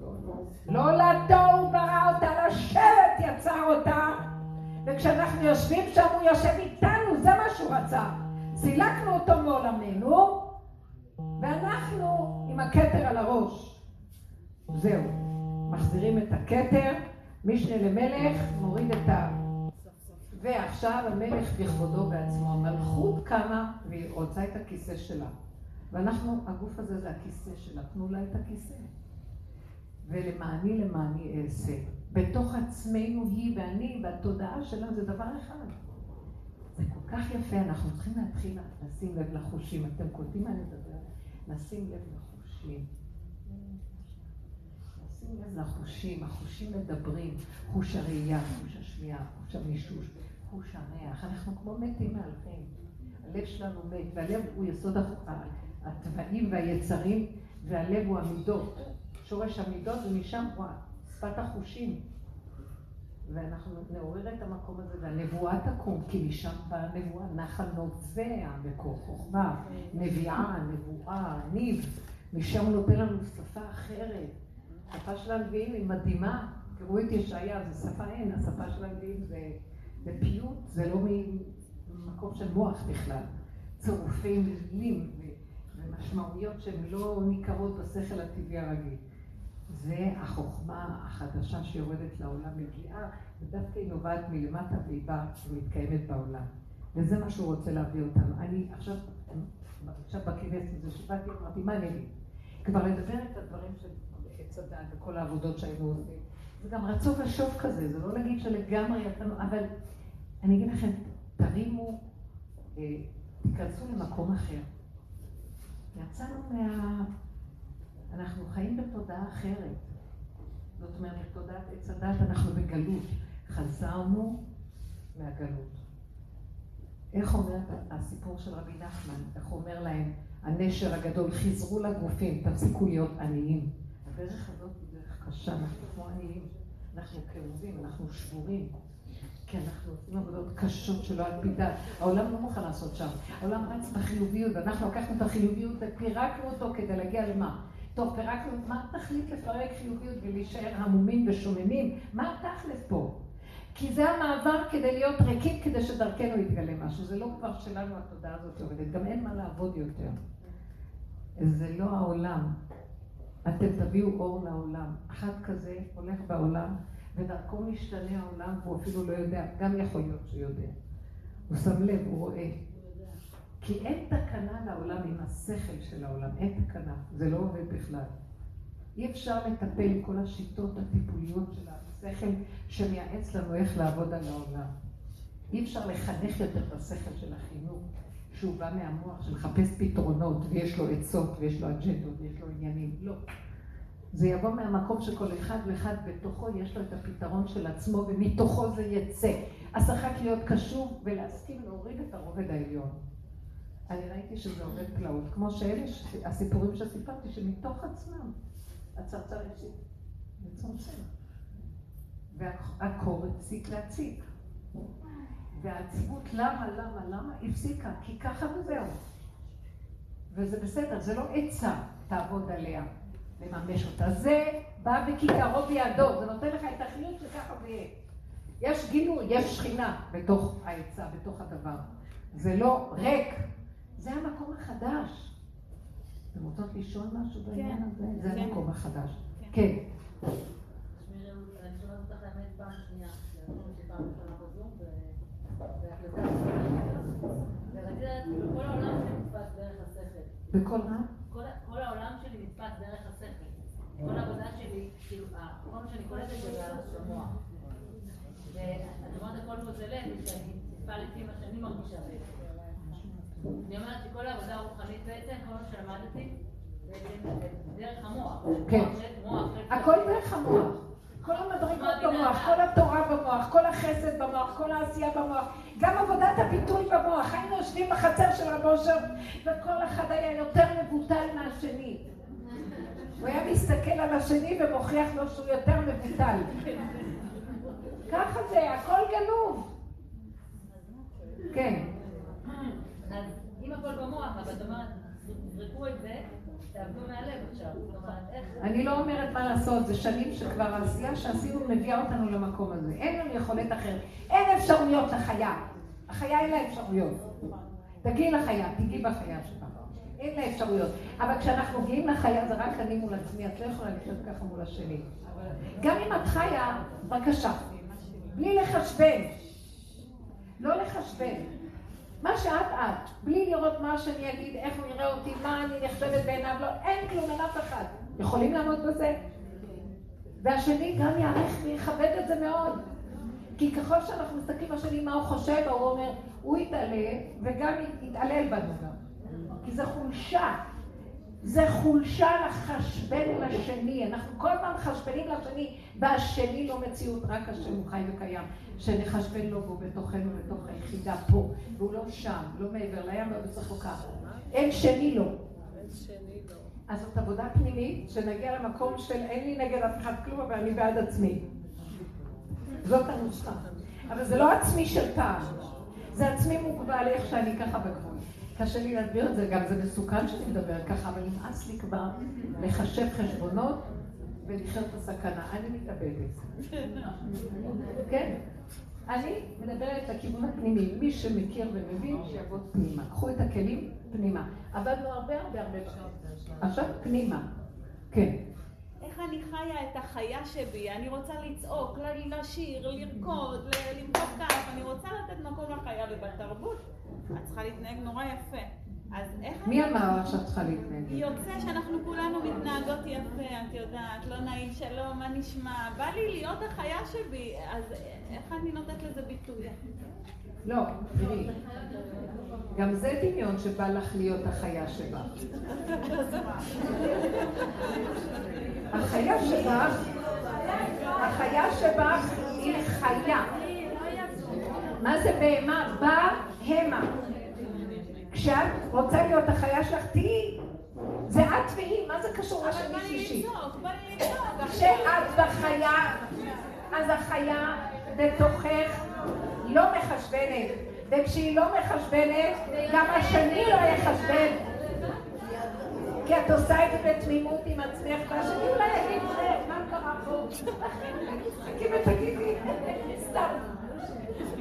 לא, לא. לא לתוהו ברא אותה, לשבת יצר אותה. וכשאנחנו יושבים שם, הוא יושב איתנו, זה מה שהוא רצה. סילקנו אותו מעולמנו, ואנחנו עם הכתר על הראש. זהו. מחזירים את הכתר, משנה למלך, מוריד את ה... ועכשיו המלך בכבודו בעצמו, המלכות קמה והיא רוצה את הכיסא שלה. ואנחנו, הגוף הזה זה הכיסא שלה, תנו לה את הכיסא. ולמעני למעני אעשה. בתוך עצמנו היא ואני, והתודעה שלה זה דבר אחד. זה כל כך יפה, אנחנו צריכים להתחיל לשים לב לחושים. אתם קולטים מה אני מדבר? לשים לב לחושים. לשים לב לחושים, החושים מדברים, חוש הראייה, חוש השמיעה, חוש המישוש, חוש הריח. אנחנו כמו מתים מהלכים. הלב שלנו מת, והלב הוא יסוד הטבעים והיצרים, והלב הוא המידות. שורש המידות, ומשם הוא שפת החושים. ואנחנו נעורר את המקום הזה, והנבואה תקום, כי משם באה הנבואה, נחל נובע בכוח חוכמה, נביאה, נבואה, ניב, משם הוא נותן לנו שפה אחרת. השפה של הנביאים היא מדהימה, תראו את ישעיה, זו שפה אין, השפה של הנביאים זה, זה פיוט, זה לא ממקום של מוח בכלל. צירופי מילים ומשמעויות שהן לא ניכרות בשכל הטבעי הרגיל. זה החוכמה החדשה שיורדת לעולם מגיעה, ודווקא היא נובעת מלמטה והיא באה ומתקיימת בעולם. וזה מה שהוא רוצה להביא אותנו. אני עכשיו, עכשיו בכנס הזה שבאתי, אמרתי, מה אני אגיד? כבר לדבר את הדברים של עץ הדת וכל העבודות שהיינו עושים. זה גם רצון ושוב כזה, זה לא להגיד שלגמרי יצאנו, אבל אני אגיד לכם, תרימו, אה, תיכנסו למקום אחר. יצאנו מה... אנחנו חיים בתודעה אחרת. זאת אומרת, בתודעת עץ הדת אנחנו בגלות. חזרנו מהגלות. איך אומר הסיפור של רבי נחמן? איך אומר להם, הנשר הגדול, חזרו לגופים, תפסיקו להיות עניים. הדרך הזאת היא דרך קשה, אנחנו כמו עניים. אנחנו כאובים, אנחנו שבורים. כי אנחנו עושים עבודות קשות שלא על פי דת. העולם לא מוכן לעשות שם. העולם רץ בחיוביות, ואנחנו לקחנו את החיוביות ופירקנו אותו כדי להגיע למה? טוב, פירקנו, מה התכלית לפרק חיוביות ולהישאר המומים ושוממים? מה התכלס פה? כי זה המעבר כדי להיות ריקים, כדי שדרכנו יתגלה משהו. זה לא כבר שלנו התודעה הזאת עובדת. גם אין מה לעבוד יותר. זה לא העולם. אתם תביאו אור לעולם. אחד כזה הולך בעולם, ודרכו משתנה העולם, והוא אפילו לא יודע, גם יכול להיות שהוא יודע. הוא שם לב, הוא רואה. כי אין תקנה לעולם עם השכל של העולם, אין תקנה, זה לא עובד בכלל. אי אפשר לטפל עם כל השיטות הטיפוליות של השכל שמייעץ לנו איך לעבוד על העולם. אי אפשר לחנך יותר את השכל של החינוך, שהוא בא מהמוח שמחפש פתרונות, ויש לו עצות, ויש לו אג'נדות, ויש לו עניינים. לא. זה יבוא מהמקום שכל אחד ואחד בתוכו יש לו את הפתרון של עצמו, ומתוכו זה יצא. אז צריך רק להיות קשוב ולהסכים להוריד את הרובד העליון. אני ראיתי שזה עובד פלאות, כמו שאלה הסיפורים שסיפרתי, שמתוך עצמם הצרצר הפסיק לצמצם. והקור הפסיק להציק. והעציבות, למה, למה, למה, הפסיקה, כי ככה וזהו. וזה בסדר, זה לא עצה, תעבוד עליה, לממש אותה. זה בא בכיכרו בידו, זה נותן לך את החיות שככה זה יהיה. יש גילוי, יש שכינה בתוך העצה, בתוך הדבר. זה לא ריק, זה המקום החדש. אתם רוצות לשאול משהו בעניין כן. הזה? זה כן. המקום החדש. כן. כן. בכל מה? כל העולם שלי נתפס דרך השכל. כל העבודה שלי, כאילו, כל מה שאני קולטת זה במוח. ואת אומרת הכל פה זה לב, שאני נתפע לפי מה שאני מרגישה אני אומרת שכל העבודה הרוחנית בעצם, כל מה שלמדתי, דרך המוח. כן. הכל דרך המוח. כל המדרגות במוח, כל התורה במוח, כל החסד במוח, כל העשייה במוח, גם עבודת הפיתוי במוח. היינו יושבים בחצר של רב אושר, וכל אחד היה יותר מבוטל מהשני. הוא היה מסתכל על השני ומוכיח לו שהוא יותר מבוטל. ככה זה, הכל גנוב. כן. אז אם הכל במוח, אבל את אומרת, זרקו את זה, תעבדו מהלב עכשיו. אני לא אומרת מה לעשות, זה שנים שכבר העשייה שעשינו מביאה אותנו למקום הזה. אין לנו יכולת אחרת. אין אפשרויות לחיה. החיה אין לה אפשרויות. תגיעי לחיה, תגיעי בחיה שלך. אין לה אפשרויות. אבל כשאנחנו מגיעים לחיה זה רק אני מול עצמי, את לא יכולה לחיות ככה מול השני. גם אם את חיה, בבקשה. בלי לחשבן. לא לחשבן. מה שאת את, בלי לראות מה שאני אגיד, איך הוא יראה אותי, מה אני נחשבת בעיניו, לא, אין כלום, אין אף אחד. יכולים לעמוד בזה? והשני גם יערך ויכבד את זה מאוד. כי ככל שאנחנו מסתכלים בשני מה הוא חושב, הוא אומר, הוא יתעלה וגם יתעלל בנו גם. כי זה חולשה. זה חולשה לחשבן לשני. אנחנו כל הזמן מחשבנים לשני, והשני לא מציאות, רק השם הוא חי וקיים. שנחשבן לו והוא בתוכנו, בתוך היחידה פה, והוא לא שם, לא מעבר לים ולא צריך לו ככה. אין שני לו. אז זאת עבודה פנימית, שנגיע למקום של אין לי נגד אף אחד כלום, אבל אני בעד עצמי. זאת הנוסחה. אבל זה לא עצמי של פעם, זה עצמי מוגבל איך שאני ככה בגבול. קשה לי להסביר את זה, גם זה מסוכן שאני מדבר ככה, אבל נמאס לי כבר לחשב חשבונות ולחיות את הסכנה. אני מתאבדת. כן. אני מדברת לכיוון הפנימי. מי שמכיר ומבין, שיבוא פנימה. קחו את הכלים פנימה. עבדנו הרבה הרבה הרבה עכשיו פנימה. כן. איך אני חיה את החיה שבי, אני רוצה לצעוק, לשיר, לרקוד, למחוא כף, אני רוצה לתת מקום לחיה, ובתרבות את צריכה להתנהג נורא יפה. אז איך... מי אמר לך שאת צריכה להתנהג? יוצא שאנחנו כולנו מתנהגות יפה, את יודעת, לא נעים שלום, מה נשמע? בא לי להיות החיה שבי, אז איך אני נותנת לזה ביטוי? לא, תראי, גם זה דמיון שבא לך להיות החיה שבה. החיה שבך, החיה שבך היא חיה. מה זה בהמה? בא המה. כשאת רוצה להיות החיה שלך, תהיי. זה את והיא, מה זה קשור לשני שישי? כשאת בחיה, אז החיה בתוכך לא מחשבנת. וכשהיא לא מחשבנת, גם השני לא יחשבן. כי את עושה את זה בתמימות עם עצמך, והשני אולי יגיד, מה קרה פה? חכי ותגידי, סתם.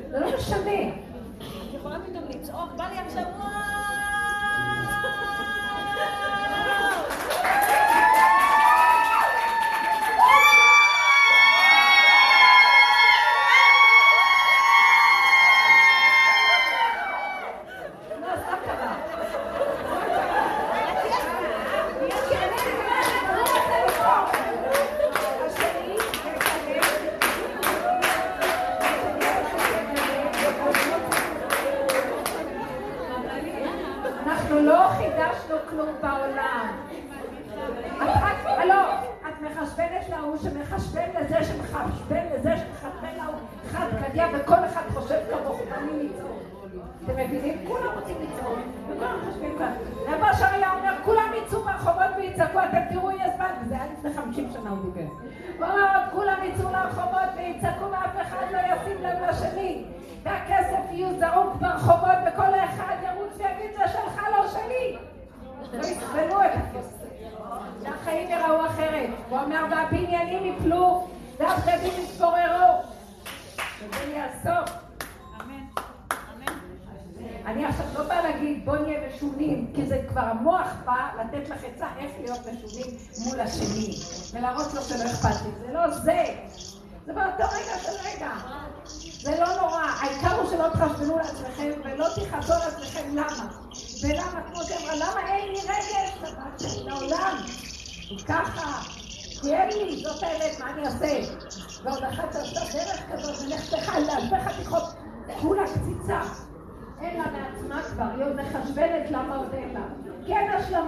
זה לא משנה. את יכולה פתאום לצעוק, בא לי עכשיו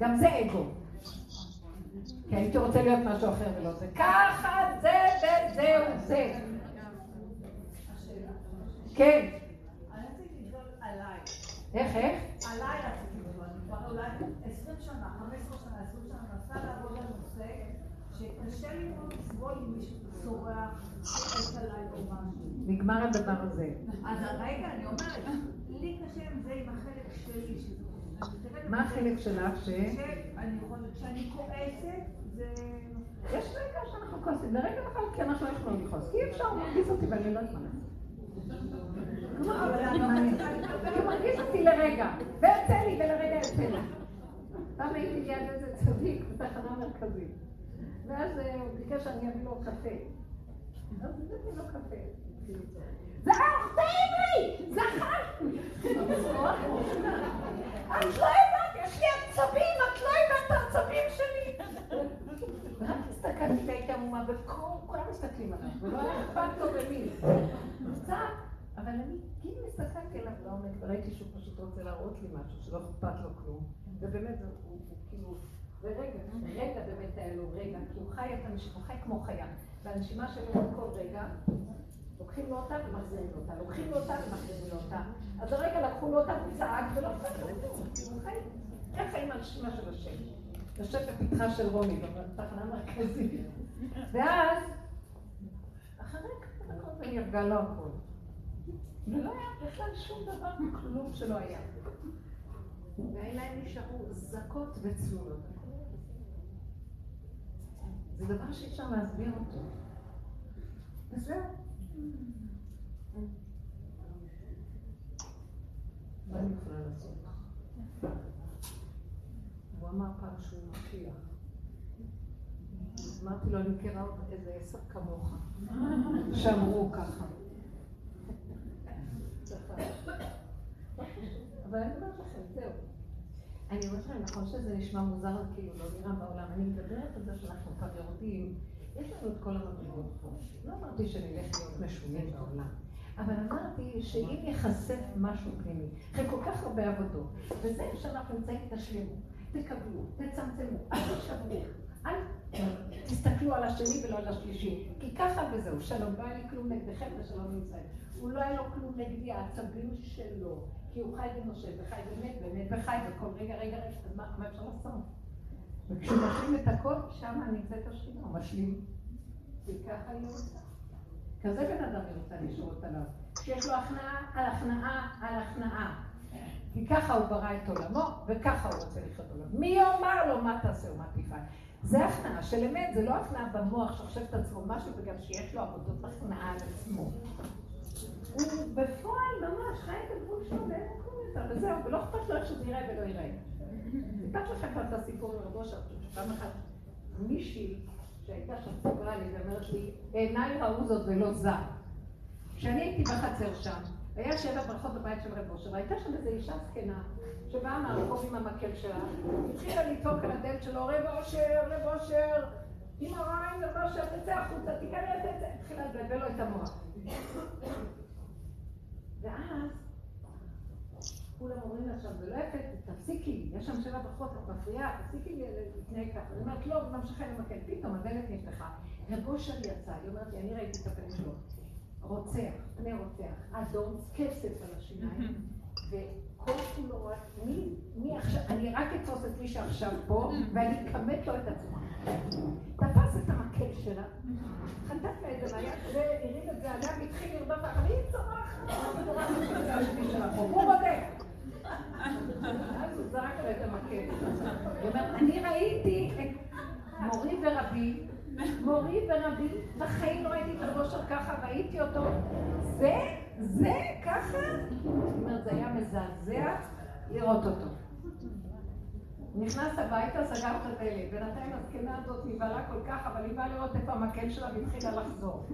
גם זה אגו. כי הייתי רוצה להיות משהו אחר ולא זה. ככה זה וזהו זה. כן. איך, איך? עליי כבר אולי 20 שנה, 15 שנה, 20 שנה, מנסה לעבוד על נושא שקשה לי מאוד לסבול אם מישהו צורח, צועק עליי או משהו. נגמר הדבר הזה. אז רגע, אני אומרת, לי קשה עם זה, עם החלק שלי. מה החלק שלך ש... כשאני כועסת, זה... יש רגע שאנחנו כועסים, לרגע אחד כי אנחנו לא יכולים לכעוס, כי אי אפשר להרגיז אותי ואני לא יכולה. הוא מרגיש אותי לרגע, ויוצא לי ולרגע יוצא לי. פעם הייתי ליד איזה צדיק בתחנה מרכזית, ואז אה, הוא ביקש שאני אביא לו קפה. אז הבאתי לו קפה. טעים לי! זכר! (laughs) את לא יודעת, יש לי עצבים, את לא יודעת את העצבים שלי! ורק הסתכלתי והייתי עמומה, וכולם מסתכלים עליו, ולא היה אכפת לו במי. קצת אבל אני כאילו הסתכלתי עליו לעומק וראיתי שהוא פשוט רוצה להראות לי משהו, שלא אכפת לו כלום. ובאמת, הוא כאילו, ורגע, רגע באמת היה לו רגע, כי הוא חי את הנשימה, הוא חי כמו חיה. והנשימה שלו כל רגע, לוקחים לו אותה ומחזירים לו אותה, לוקחים לו אותה ומחזירים לו אותה. אז הרגע לקחו לו אותה, הוא צעק ולא לו כלום, ככה עם הנשימה של השם. יושב בפתחה של רוני, בתחנה המרכזית. ואז, אחרי כמה דקות זה נרגע לו הכול. ולא היה בכלל שום דבר, כלום שלא היה. והעיניים נשארו זכות וצלולות. זה דבר שאי אפשר להסביר אותו. וזהו. מה אני יכולה לעשות? הוא אמר פעם שהוא משיח. אמרתי לו, אני מכירה עוד איזה עשר כמוך, שאמרו ככה. אבל אני אומרת לכם, זהו. אני אומרת לכם, נכון שזה נשמע מוזר, כאילו לא נראה בעולם. אני מדברת על זה שאנחנו כבר יורדים, יש לנו את כל המדרגות פה. לא אמרתי שנלך להיות משונים בעולם. אבל אמרתי שאם ייחשף משהו פנימי, אחרי כל כך הרבה עבודות, וזה שאנחנו נמצאים, תשלימו, תקבלו, תצמצמו, אל תשברו, אל תסתכלו על השני ולא על השלישי, כי ככה וזהו, שלום, לא היה לי כלום נגדכם ושלום נמצא. הוא לא היה לו כלום נגדי, העצבים שלו, כי הוא חי ונושם, וחי ומת, ומת וחי, וכל רגע, רגע, רגע, מה אפשר לעשות? וכשהוא משלים את הכל, שם נמצאת השכינה, הוא משלים. כי ככה היא רוצה. כזה בן אדם היא רוצה לשרות עליו. כשיש לו הכנעה על הכנעה על הכנעה. כי ככה הוא ברא את עולמו, וככה הוא רוצה לחיות עולמו. מי יאמר לו מה תעשה ומה תפעל? זה הכנעה של אמת, זה לא הכנעה במוח שחושב את עצמו משהו, וגם שיש לו עבודות הכנעה על עצמו. הוא בפועל ממש חי את הגבול שלו ואין כלום יותר, וזהו, ולא אכפת לו איך שזה יראה ולא יראה. סיפרתי לכם כבר את הסיפור עם רבו שפעם אחת מישהי שהייתה שם סיפרה לי ואומרת לי, עיניי ראו זאת ולא זר. כשאני הייתי בחצר שם, היה שבע ברכות בבית של רב אושר, והייתה שם איזו אישה זקנה, שבאה מהרחוב עם המקל שלה, התחילה לצעוק על הדלת שלו, רב אושר, רב אושר, עם הרעיים, רב אושר, תצא החוצה, תיכנס, תצא, התחילה לבלבל לו את המוח. ואז כולם אומרים לה שם, זה לא יפה, תפסיקי, יש שם שבע ברכות, את מפריעה, תפסיקי להתנהג ככה. אני אומרת, לא, ממשיכה למקל. פתאום הדלת נפתחה, רב אושר יצא, היא אומרת לי, אני ראיתי את הפנים שלו. רוצח, פני רוצח, אדום, כסף על השיניים, וכל כולו רק, מי, מי עכשיו, אני רק אתפוס את מי שעכשיו פה, ואני אכמת לו את עצמו. תפס את המקל שלה, חטף לה את זה והרים את זה עליה, והתחיל לרדוף אחר, והיא צורחת, הוא בודק. אז הוא זרק לה את המקל. היא אומרת, אני ראיתי את מורי ורבי, מורי ורבי, בחיים לא ראיתי את הבושר ככה, ראיתי אותו. זה, זה, ככה? זאת אומרת, זה היה מזעזע לראות אותו. נכנס הביתה, סגר את הדלת. בינתיים הזקנה הזאת נבהלה כל כך, אבל היא באה לראות איפה המקל שלה והתחילה לחזור.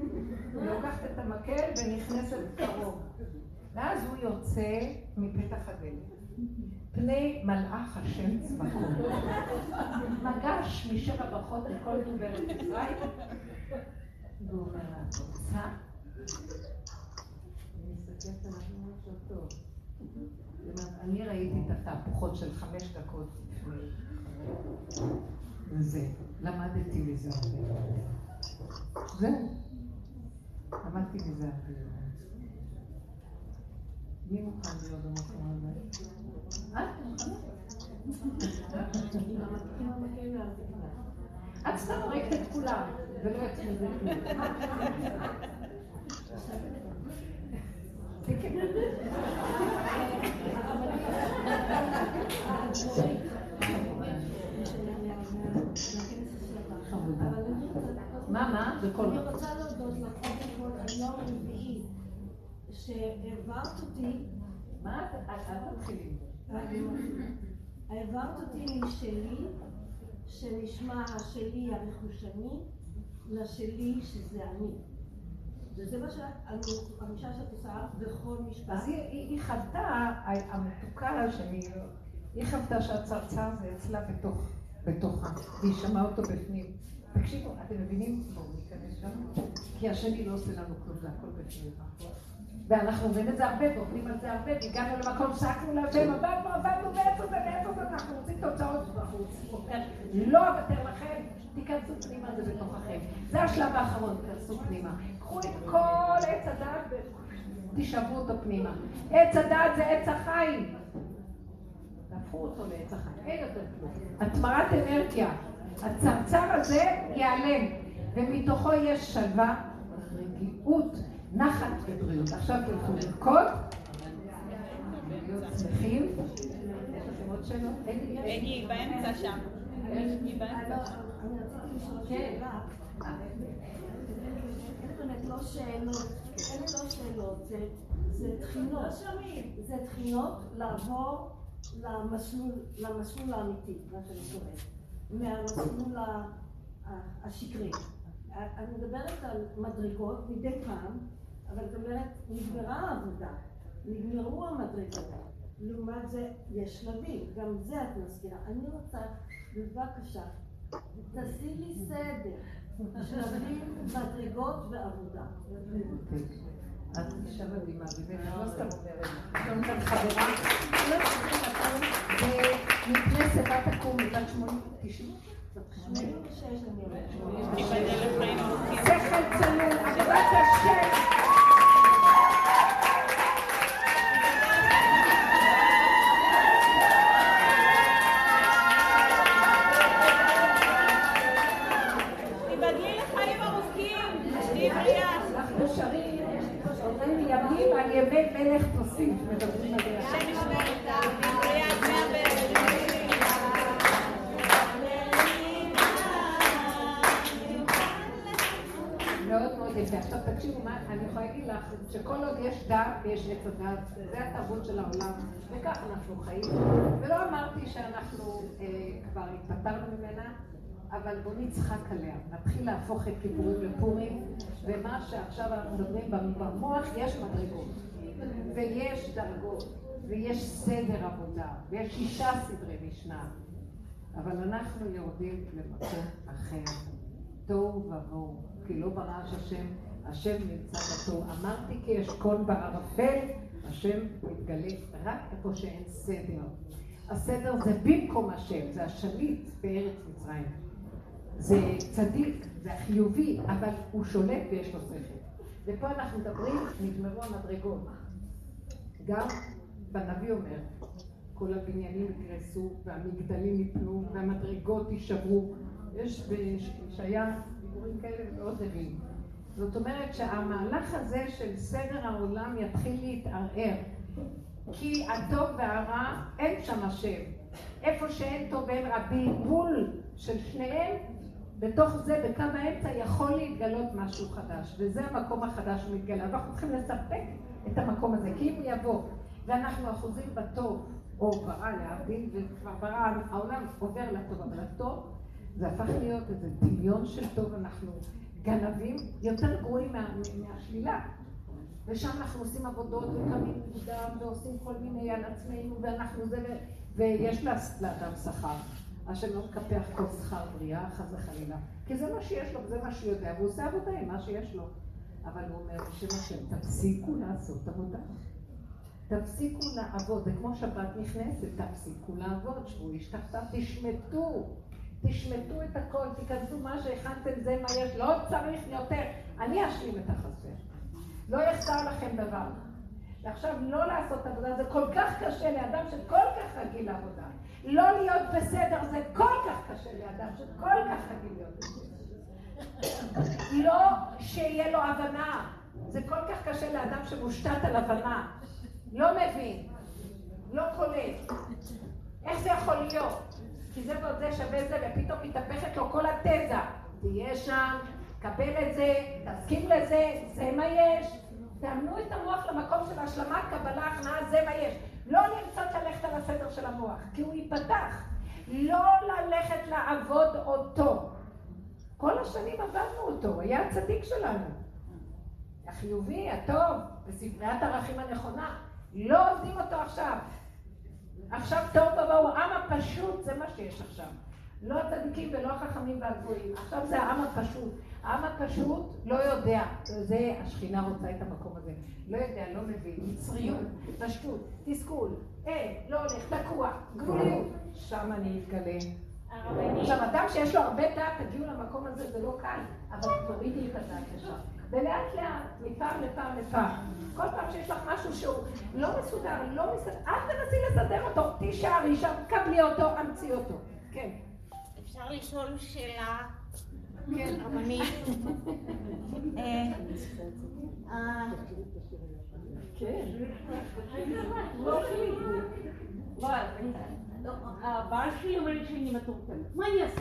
היא לוקחת את המקל ונכנסת קרוב. ואז הוא יוצא מפתח הדלת. פני מלאך השם צבאות. מגש משבע ברכות לכל דוברת ישראל. והוא אומר לה, את רוצה? אני ראיתי את התהפוכות של חמש דקות לפני. וזה, למדתי מזה הרבה. זהו. למדתי מזה הרבה. מי מוכן להיות במקום הזה? את סתם הרגת את כולם, ולא יצא מזה כלום. מה, מה? בכל אני רוצה להודות לך קודם כל על יום רביעי שהעברת אותי מה את מתחילים? העברת אותי משלי, שנשמע השלי הרכושני, לשלי שזה אני. וזה מה שהחמישה שאת עושה בכל משפט. אז היא חוותה, המתוקה שלי, היא חוותה שהצרצר זה אצלה בתוכה, והיא שמעה אותו בפנים. תקשיבו, אתם מבינים? בואו ניכנס שם, כי השני לא עושה לנו כלום, זה הכל בפנים. ואנחנו אומרים את זה הרבה, ועובדים על זה הרבה, והגענו למקום שעקנו להשם, עבדנו, עבדנו, ואיפה זה, ואיפה זה, אנחנו רוצים תוצאות, ואנחנו רוצים, לא אוותר לכם, תיכנסו פנימה, זה בתוככם. זה השלב האחרון, תיכנסו פנימה. קחו את כל עץ הדעת ותשאבו אותו פנימה. עץ הדעת זה עץ החיים. תהפכו אותו לעץ החיים, אין יותר כלום. התמרת אנרגיה. הצרצר הזה ייעלם, ומתוכו יש שלווה, רגיעות, נחת ובריאות. עכשיו תלכו לרקוד, להיות שמחים. יש לכם עוד שאלות? באמצע שם. לא שאלות, לא שאלות, זה- זה תחינות. זה תחינות לעבור למסלול האמיתי, מה שאני קוראת, מהמסלול השקרי. אני מדברת על מדרגות מדי פעם, אבל זאת אומרת, נגמרה העבודה, נגמרו המדרגות. לעומת זה, יש שלבים, גם זה את מזכירה. אני רוצה, בבקשה, תעשי לי סדר. שלבים, מדרגות ועבודה. את אישה מדהימה, באמת, אני לא סתם אומרת. לנו כאן חברה, לא יודעת ומפני שיבה תקום, בת 80, 90? 86 אני אומרת. תיבדל לחיים ארוכים. שכל צלול, עבודת השם. הדעת, זה התרבות של העולם, וכך אנחנו חיים. ולא אמרתי שאנחנו אה, כבר התפטרנו ממנה, אבל בואו נצחק עליה. נתחיל להפוך את כיפורים לפורים, ומה שעכשיו אנחנו מדברים במוח, יש מדרגות, ויש דרגות, ויש סדר עבודה, ויש שישה סדרי משנה. אבל אנחנו יורדים למקום אחר. תוהו ובוהו, כי לא ברעש השם, השם נמצא בתוהו. אמרתי כי אשכון בערפל, השם מתגלה רק איפה שאין סדר. הסדר זה במקום השם, זה השליט בארץ מצרים. זה צדיק, זה החיובי, אבל הוא שולט ויש לו שכל. ופה אנחנו מדברים, נגמרו המדרגות. גם בנביא אומר, כל הבניינים יקרסו, והמגדלים יפלו, והמדרגות יישברו. יש בישעיה דיבורים כאלה מאוד נביאים. זאת אומרת שהמהלך הזה של סדר העולם יתחיל להתערער. כי הטוב והרע, אין שם השם. איפה שאין טוב ואין רבים, מול של שניהם, בתוך זה, בקו האמצע, יכול להתגלות משהו חדש. וזה המקום החדש שמתגלה. ואנחנו צריכים לספק את המקום הזה. כי אם הוא יבוא, ואנחנו אחוזים בטוב, או ברע להבדיל, וכבר ברע, העולם עובר לטוב, אבל הטוב, זה הפך להיות איזה דמיון של טוב, אנחנו גנבים יותר גרועים מה, מהשלילה. ושם אנחנו עושים עבודות וקמים מוקדם ועושים כל מיני על עצמנו ואנחנו זה, ויש לאדם שכר. השם לא מקפח כל שכר בריאה, חס וחלילה. כי זה מה שיש לו, זה מה שהוא יודע, והוא עושה עבודה עם מה שיש לו. אבל הוא אומר בשם השם, תפסיקו לעשות עבודה. תפסיקו לעבוד, זה כמו שבת נכנסת, תפסיקו לעבוד, שבו איש תחתיו, תשמטו, תשמטו את הכל, תיכנסו מה שהכנתם, זה מה יש, לא צריך יותר, אני אשלים את החסר. לא יחסר לכם דבר. ועכשיו לא לעשות עבודה, זה כל כך קשה לאדם שכל כך רגיל לעבודה. לא להיות בסדר זה כל כך קשה לאדם שכל כך רגיל להיות בסדר. לא שיהיה לו הבנה, זה כל כך קשה לאדם שמושתת על הבנה. לא מבין, לא קולט. איך זה יכול להיות? כי זה ועוד זה שווה זה, ופתאום מתהפכת לו כל התזה. תהיה שם, קבל את זה, תסכים לזה, זה מה יש. תאמנו את המוח למקום של השלמת קבלה, הכנעה, זה מה יש. לא לרצות ללכת על הסדר של המוח, כי הוא ייפתח. לא ללכת לעבוד אותו. כל השנים עבדנו אותו, היה הצדיק שלנו. החיובי, הטוב, בספריית הערכים הנכונה. לא עובדים אותו עכשיו. עכשיו טוב ובואו, העם הפשוט, זה מה שיש עכשיו. לא הצדיקים ולא החכמים והגבוהים. עכשיו זה העם הפשוט. העם הפשוט לא יודע, זה השכינה רוצה את המקום הזה. לא יודע, לא מבין, מצריות, פשטות, תסכול, אין, לא הולך, תקוע, גבוליות. שם אני אתגלה. עכשיו, אדם שיש לו הרבה דעת, תגיעו למקום הזה, זה לא קל, אבל תורידי את הדעת לשם. ולאט לאט, מפעם לפעם לפעם. כל פעם שיש לך משהו שהוא לא מסודר, לא מסודר, אל תנסי לסדר אותו, תישארי שם, קבלי אותו, אמצי אותו. כן. אפשר לשאול שאלה כן. רבנית? אה, אה, כן. לא שלי. לא, הבעל שלי אומר לי שאני מטומטמת. מה אני אעשה?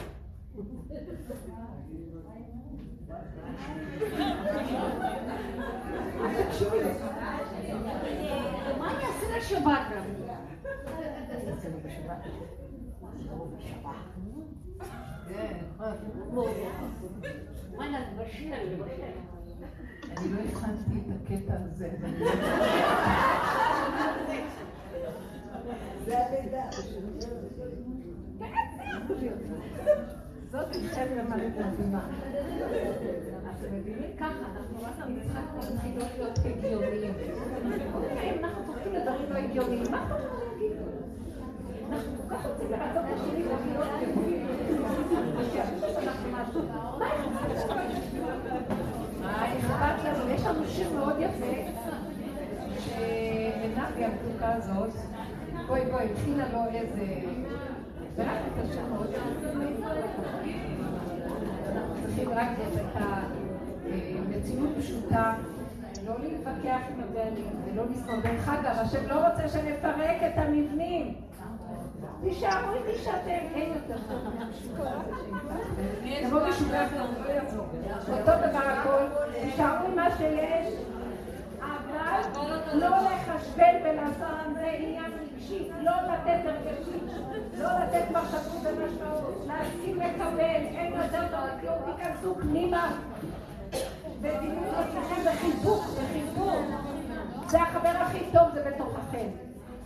אני לא הכנתי את הקטע הזה. זה הלידה. זאת אישה למדת מדהימה. אתם מבינים ככה, אנחנו רק המשחק מתחיל להיות הגיוניים. אוקיי, אנחנו צוחקים לדברים לא הגיוניים, מה אתה רוצה להגיד? אנחנו כל כך רוצים לעשות את השני ולהיות הגיוניים. אנחנו. מה אכפת לנו? יש לנו שיר מאוד יפה, שמנבי המתוקה הזאת, בואי בואי, הכינה לו איזה... אנחנו צריכים רק את המציאות פשוטה, לא להתווכח עם הבעלים ולא לזכור. דרך אגב, השם לא רוצה שנפרק את המבנים. תישארו איתי שאתם, אין יותר טוב מהמשוגע הזה שנפתח. תבוא משוגע לא יעזור. אותו דבר הכל, תישארו עם מה שיש, אבל לא לחשבן ולעשות זה עניין רגשי, לא לתת הרגשי, לא לתת מחשבות ומשמעות, להסכים לקבל, אין טוב כלום, תיכנסו פנימה. ותהיו לעצמכם בחיבוק, בחיבוק. זה החבר הכי טוב, זה בתוככם.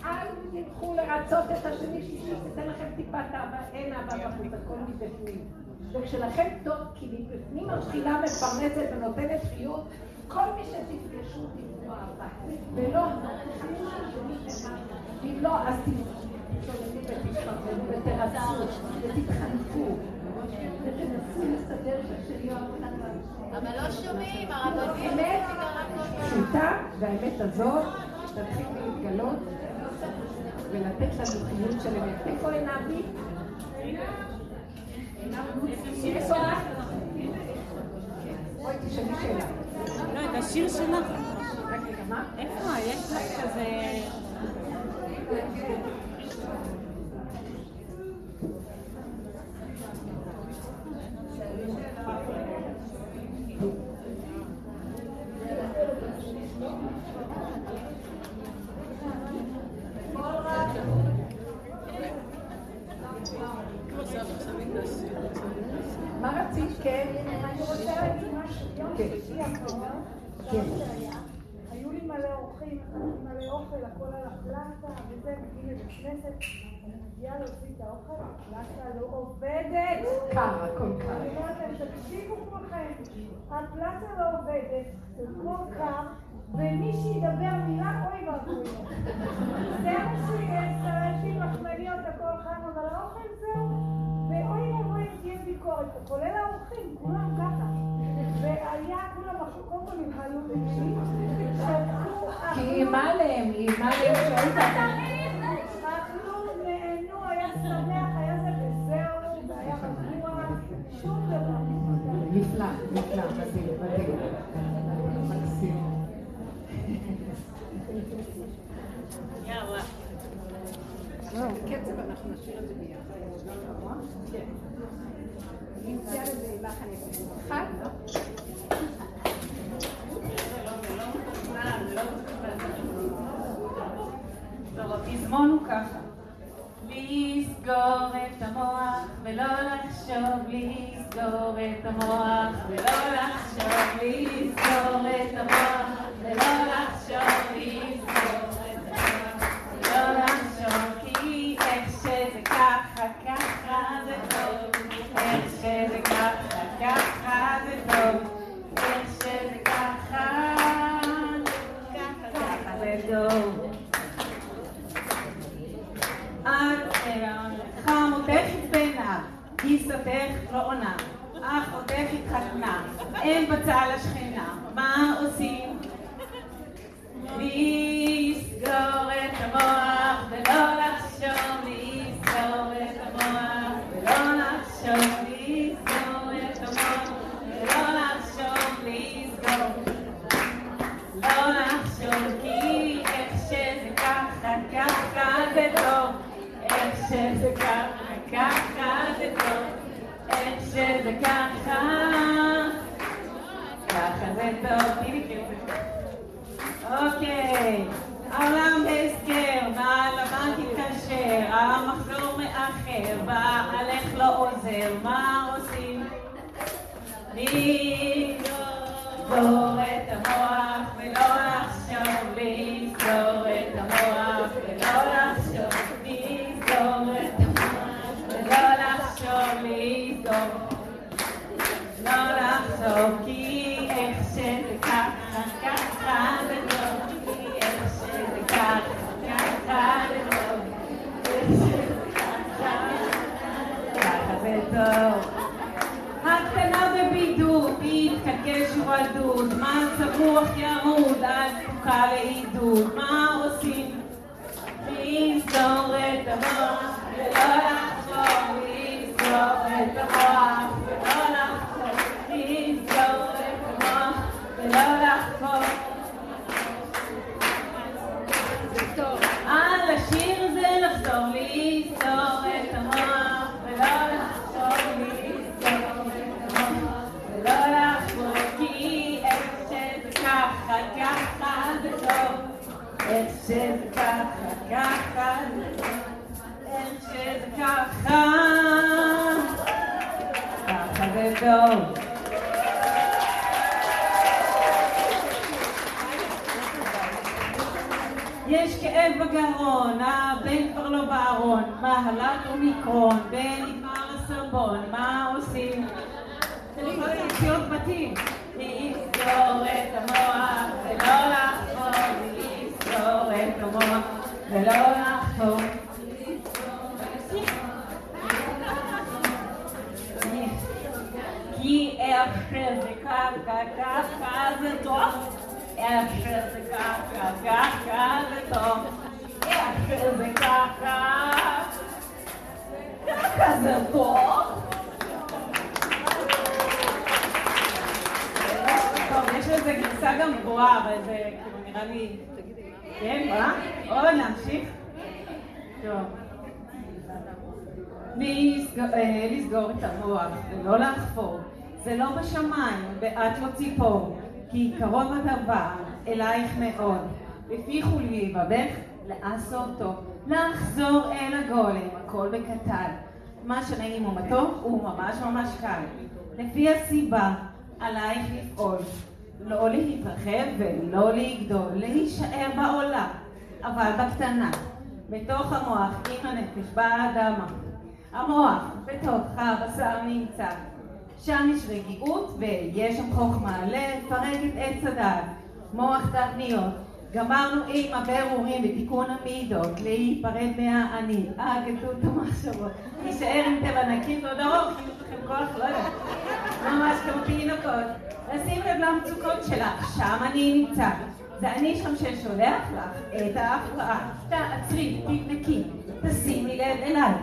אל תלכו לרצות את השני שייתן לכם טיפת אהבה, אין אהבה בחוץ, הכל מבפנים. וכשלכם טוב, כי מבפנים התחילה מפרנסת ונותנת חיות, כל מי שתפגשו. ולא, אם לא, אז תתשוללים ותתפרסמו ותרצו ותתחנפו ותנסו לסדר אותנו. אבל לא שומעים, הרבנים אמת פשוטה, והאמת הזאת תתחיל להתגלות ולתת לנו חיות של אמת. איפה עינבי? איפה את? בואי תשאלי שאלה. לא, את השיר שלך. מה? איפה? יש לך כזה... מה רצית? כן. אני רוצה להגיד משהו. כן. שישי האחרון, כן. היו לי מלא אורחים, מלא אוכל, הכל על הפלטה, וזה, מגיעים לבית כנסת, אני מגיעה להוציא את האוכל, הפלטה לא עובדת. קר, הכל קר. אני אומרת להם, תקשיבו כולכם, הפלטה לא עובדת, זה כמו קר, ומי שידבר מילה, אוי ואבוי לו. זה מה שיש, יש לי מחמניות, הכל חם, אבל האוכל זהו, ואוי ואבוי תהיה ביקורת, כולל האורחים, כולם ככה. והיה כולם, קודם כל שתקו, כי איימה עליהם, היא איימה עליהם שהיית... אכלו, נהנו, היה שמח, היה זה וזהו, והיה רגוע, שום דבר. נפלא, נפלא, מדהים, מדהים. מקסים. יאללה. קצב אנחנו נשאיר את זה ביחד. כן. נמצא לזה לחן יפה. אחד? טוב, הפזמון הוא ככה. לסגור את המוח ולא לחשוב, לסגור את המוח ולא לחשוב, לסגור את המוח ולא לחשוב, לסגור את המוח ולא לחשוב, כי איך שזה ככה, ככה זה טוב, איך שזה ככה, ככה זה טוב, איך שזה ככה, ככה, זה טוב. את חמותך בנה, גיסתך לא עונה. אחותך התחתנה, אין בצל השכנה, מה עושים? לסגור את המוח ולא לחשוב, לסגור את המוח ולא לחשוב, לסגור את המוח ולא. לא ככה זה טוב. איך שזה ככה, ככה זה טוב. תני לי כסף. אוקיי, העולם בהסגר, בעל הבנק התקשר, המחזור מאחר, בעלך לא עוזר, מה עושים? לסגור טוב. יש כאב בגרון, הבן כבר לא בארון, מהלת אומיקרון, בן נגמר הסרבון, מה עושים? צריך לחיות בתים. לסגור את המוח ולא לחפור, לסגור את המוח ולא לחפור. ככה, זה טוב. איך שזה ככה, ככה זה טוב. איך שזה ככה, ככה זה טוב. טוב, יש לזה גרסה גם גבוהה, אבל זה כאילו נראה לי... כן, מה? עוד נמשיך? טוב. אה, לסגור את המוח ולא לחפור. זה לא בשמיים, ואת לא ציפור, כי קרוב הדבר אלייך מאוד. לפי חולבי בבך לעשות טוב, לחזור אל הגולם, הכל בקטן. מה שנעים ומתוק הוא ממש ממש קל. לפי הסיבה עלייך לפעול, לא להתרחב ולא לגדול, להישאר בעולם, אבל בקטנה. בתוך המוח, עם הנפש, באדמה. המוח, בתוך הבשר נמצא. שם יש רגיעות ויש שם חוכמה, לפרק את עץ הדעת, מוח תבניות. גמרנו עם הבירורים ותיקון המידות, להיפרד מהאני, הגדלות המחשבות, להישאר עם טבע נקי ועוד ארוך, אם יש לכם כוח, לא יודעת, ממש כמו תינוקות. לשים לב למצוקות שלך, שם אני נמצא. זה אני שם ששולח לך את ההפרעה. תעצרי, תבדקי, תשימי לב אליי.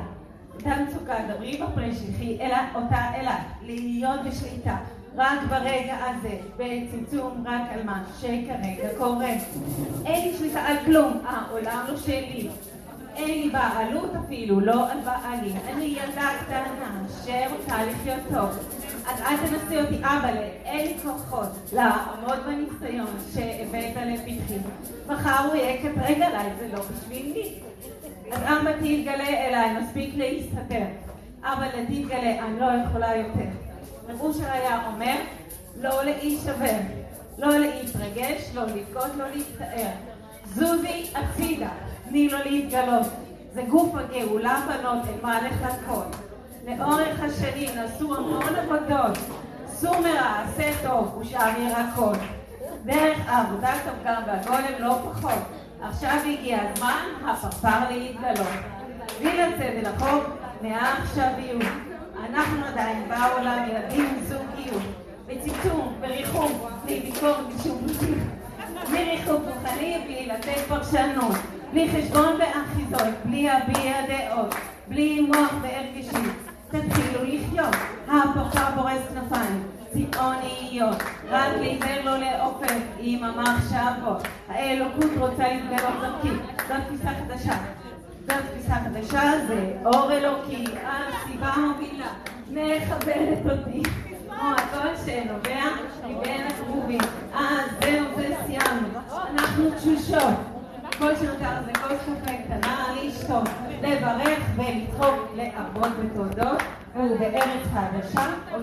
את המצוקה, דברי בפרי שלחי אותה אליי, להיות בשליטה. רק ברגע הזה, בצמצום רק על מה שכרגע קורה. אין לי שליטה על כלום, העולם לא שלי. אין לי בעלות אפילו, לא על בעלי. אני ילדה קטנה שרוצה לחיות טוב. אז אל תנסי אותי, אבא'לה, אין לי כוחות לעמוד בניסיון שהבאת לפתחי. מחר הוא יהיה כתרג עליי, זה לא בשבילי. אז אבא תתגלה אליי, מספיק להסתתר. אבא תתגלה, אני לא יכולה יותר. רב אושר היה אומר, לא להישבר, לא להתרגש, לא לבכות, לא להצטער. זוזי הצידה, תני לו להתגלות. זה גוף הגאולה בנות, מה לחכות. לאורך השנים נעשו המון עבודות. סור מרע, עשה טוב, ושאר ירקות. דרך עבודת הפגם והגולם לא פחות. עכשיו הגיע הזמן, הפרפר להתגלות. בלי לצאת אל החוק, מעכשיו יהיו. אנחנו עדיין בעולם ילדים עם זוגיות, בצמצום, בריחום, בלי ביקורת ושיפוטים, בלי ריחוק רוחני, בלי לתת פרשנות, בלי חשבון ואחיזות, בלי להביע דעות, בלי מוח והרגשים. תתחילו לחיות, ההפכה בורס כנפיים, צבעוניות, רק לעיוור לא לעופף עם המחשבות. האלוקות רוצה להתגלות דרכי, זאת תפיסה חדשה. זאת תפיסה חדשה, זה אור אלוקי, הסיבה המובילה, מכבדת אותי, כמו הכל שנובע מבין הקרובים. אז זהו, זה סיימנו. אנחנו תשושות. כל שנותר זה כוס קפה קטנה, לשתות, לברך ולצחוק, לעבוד בתודות, ובארץ חדשה.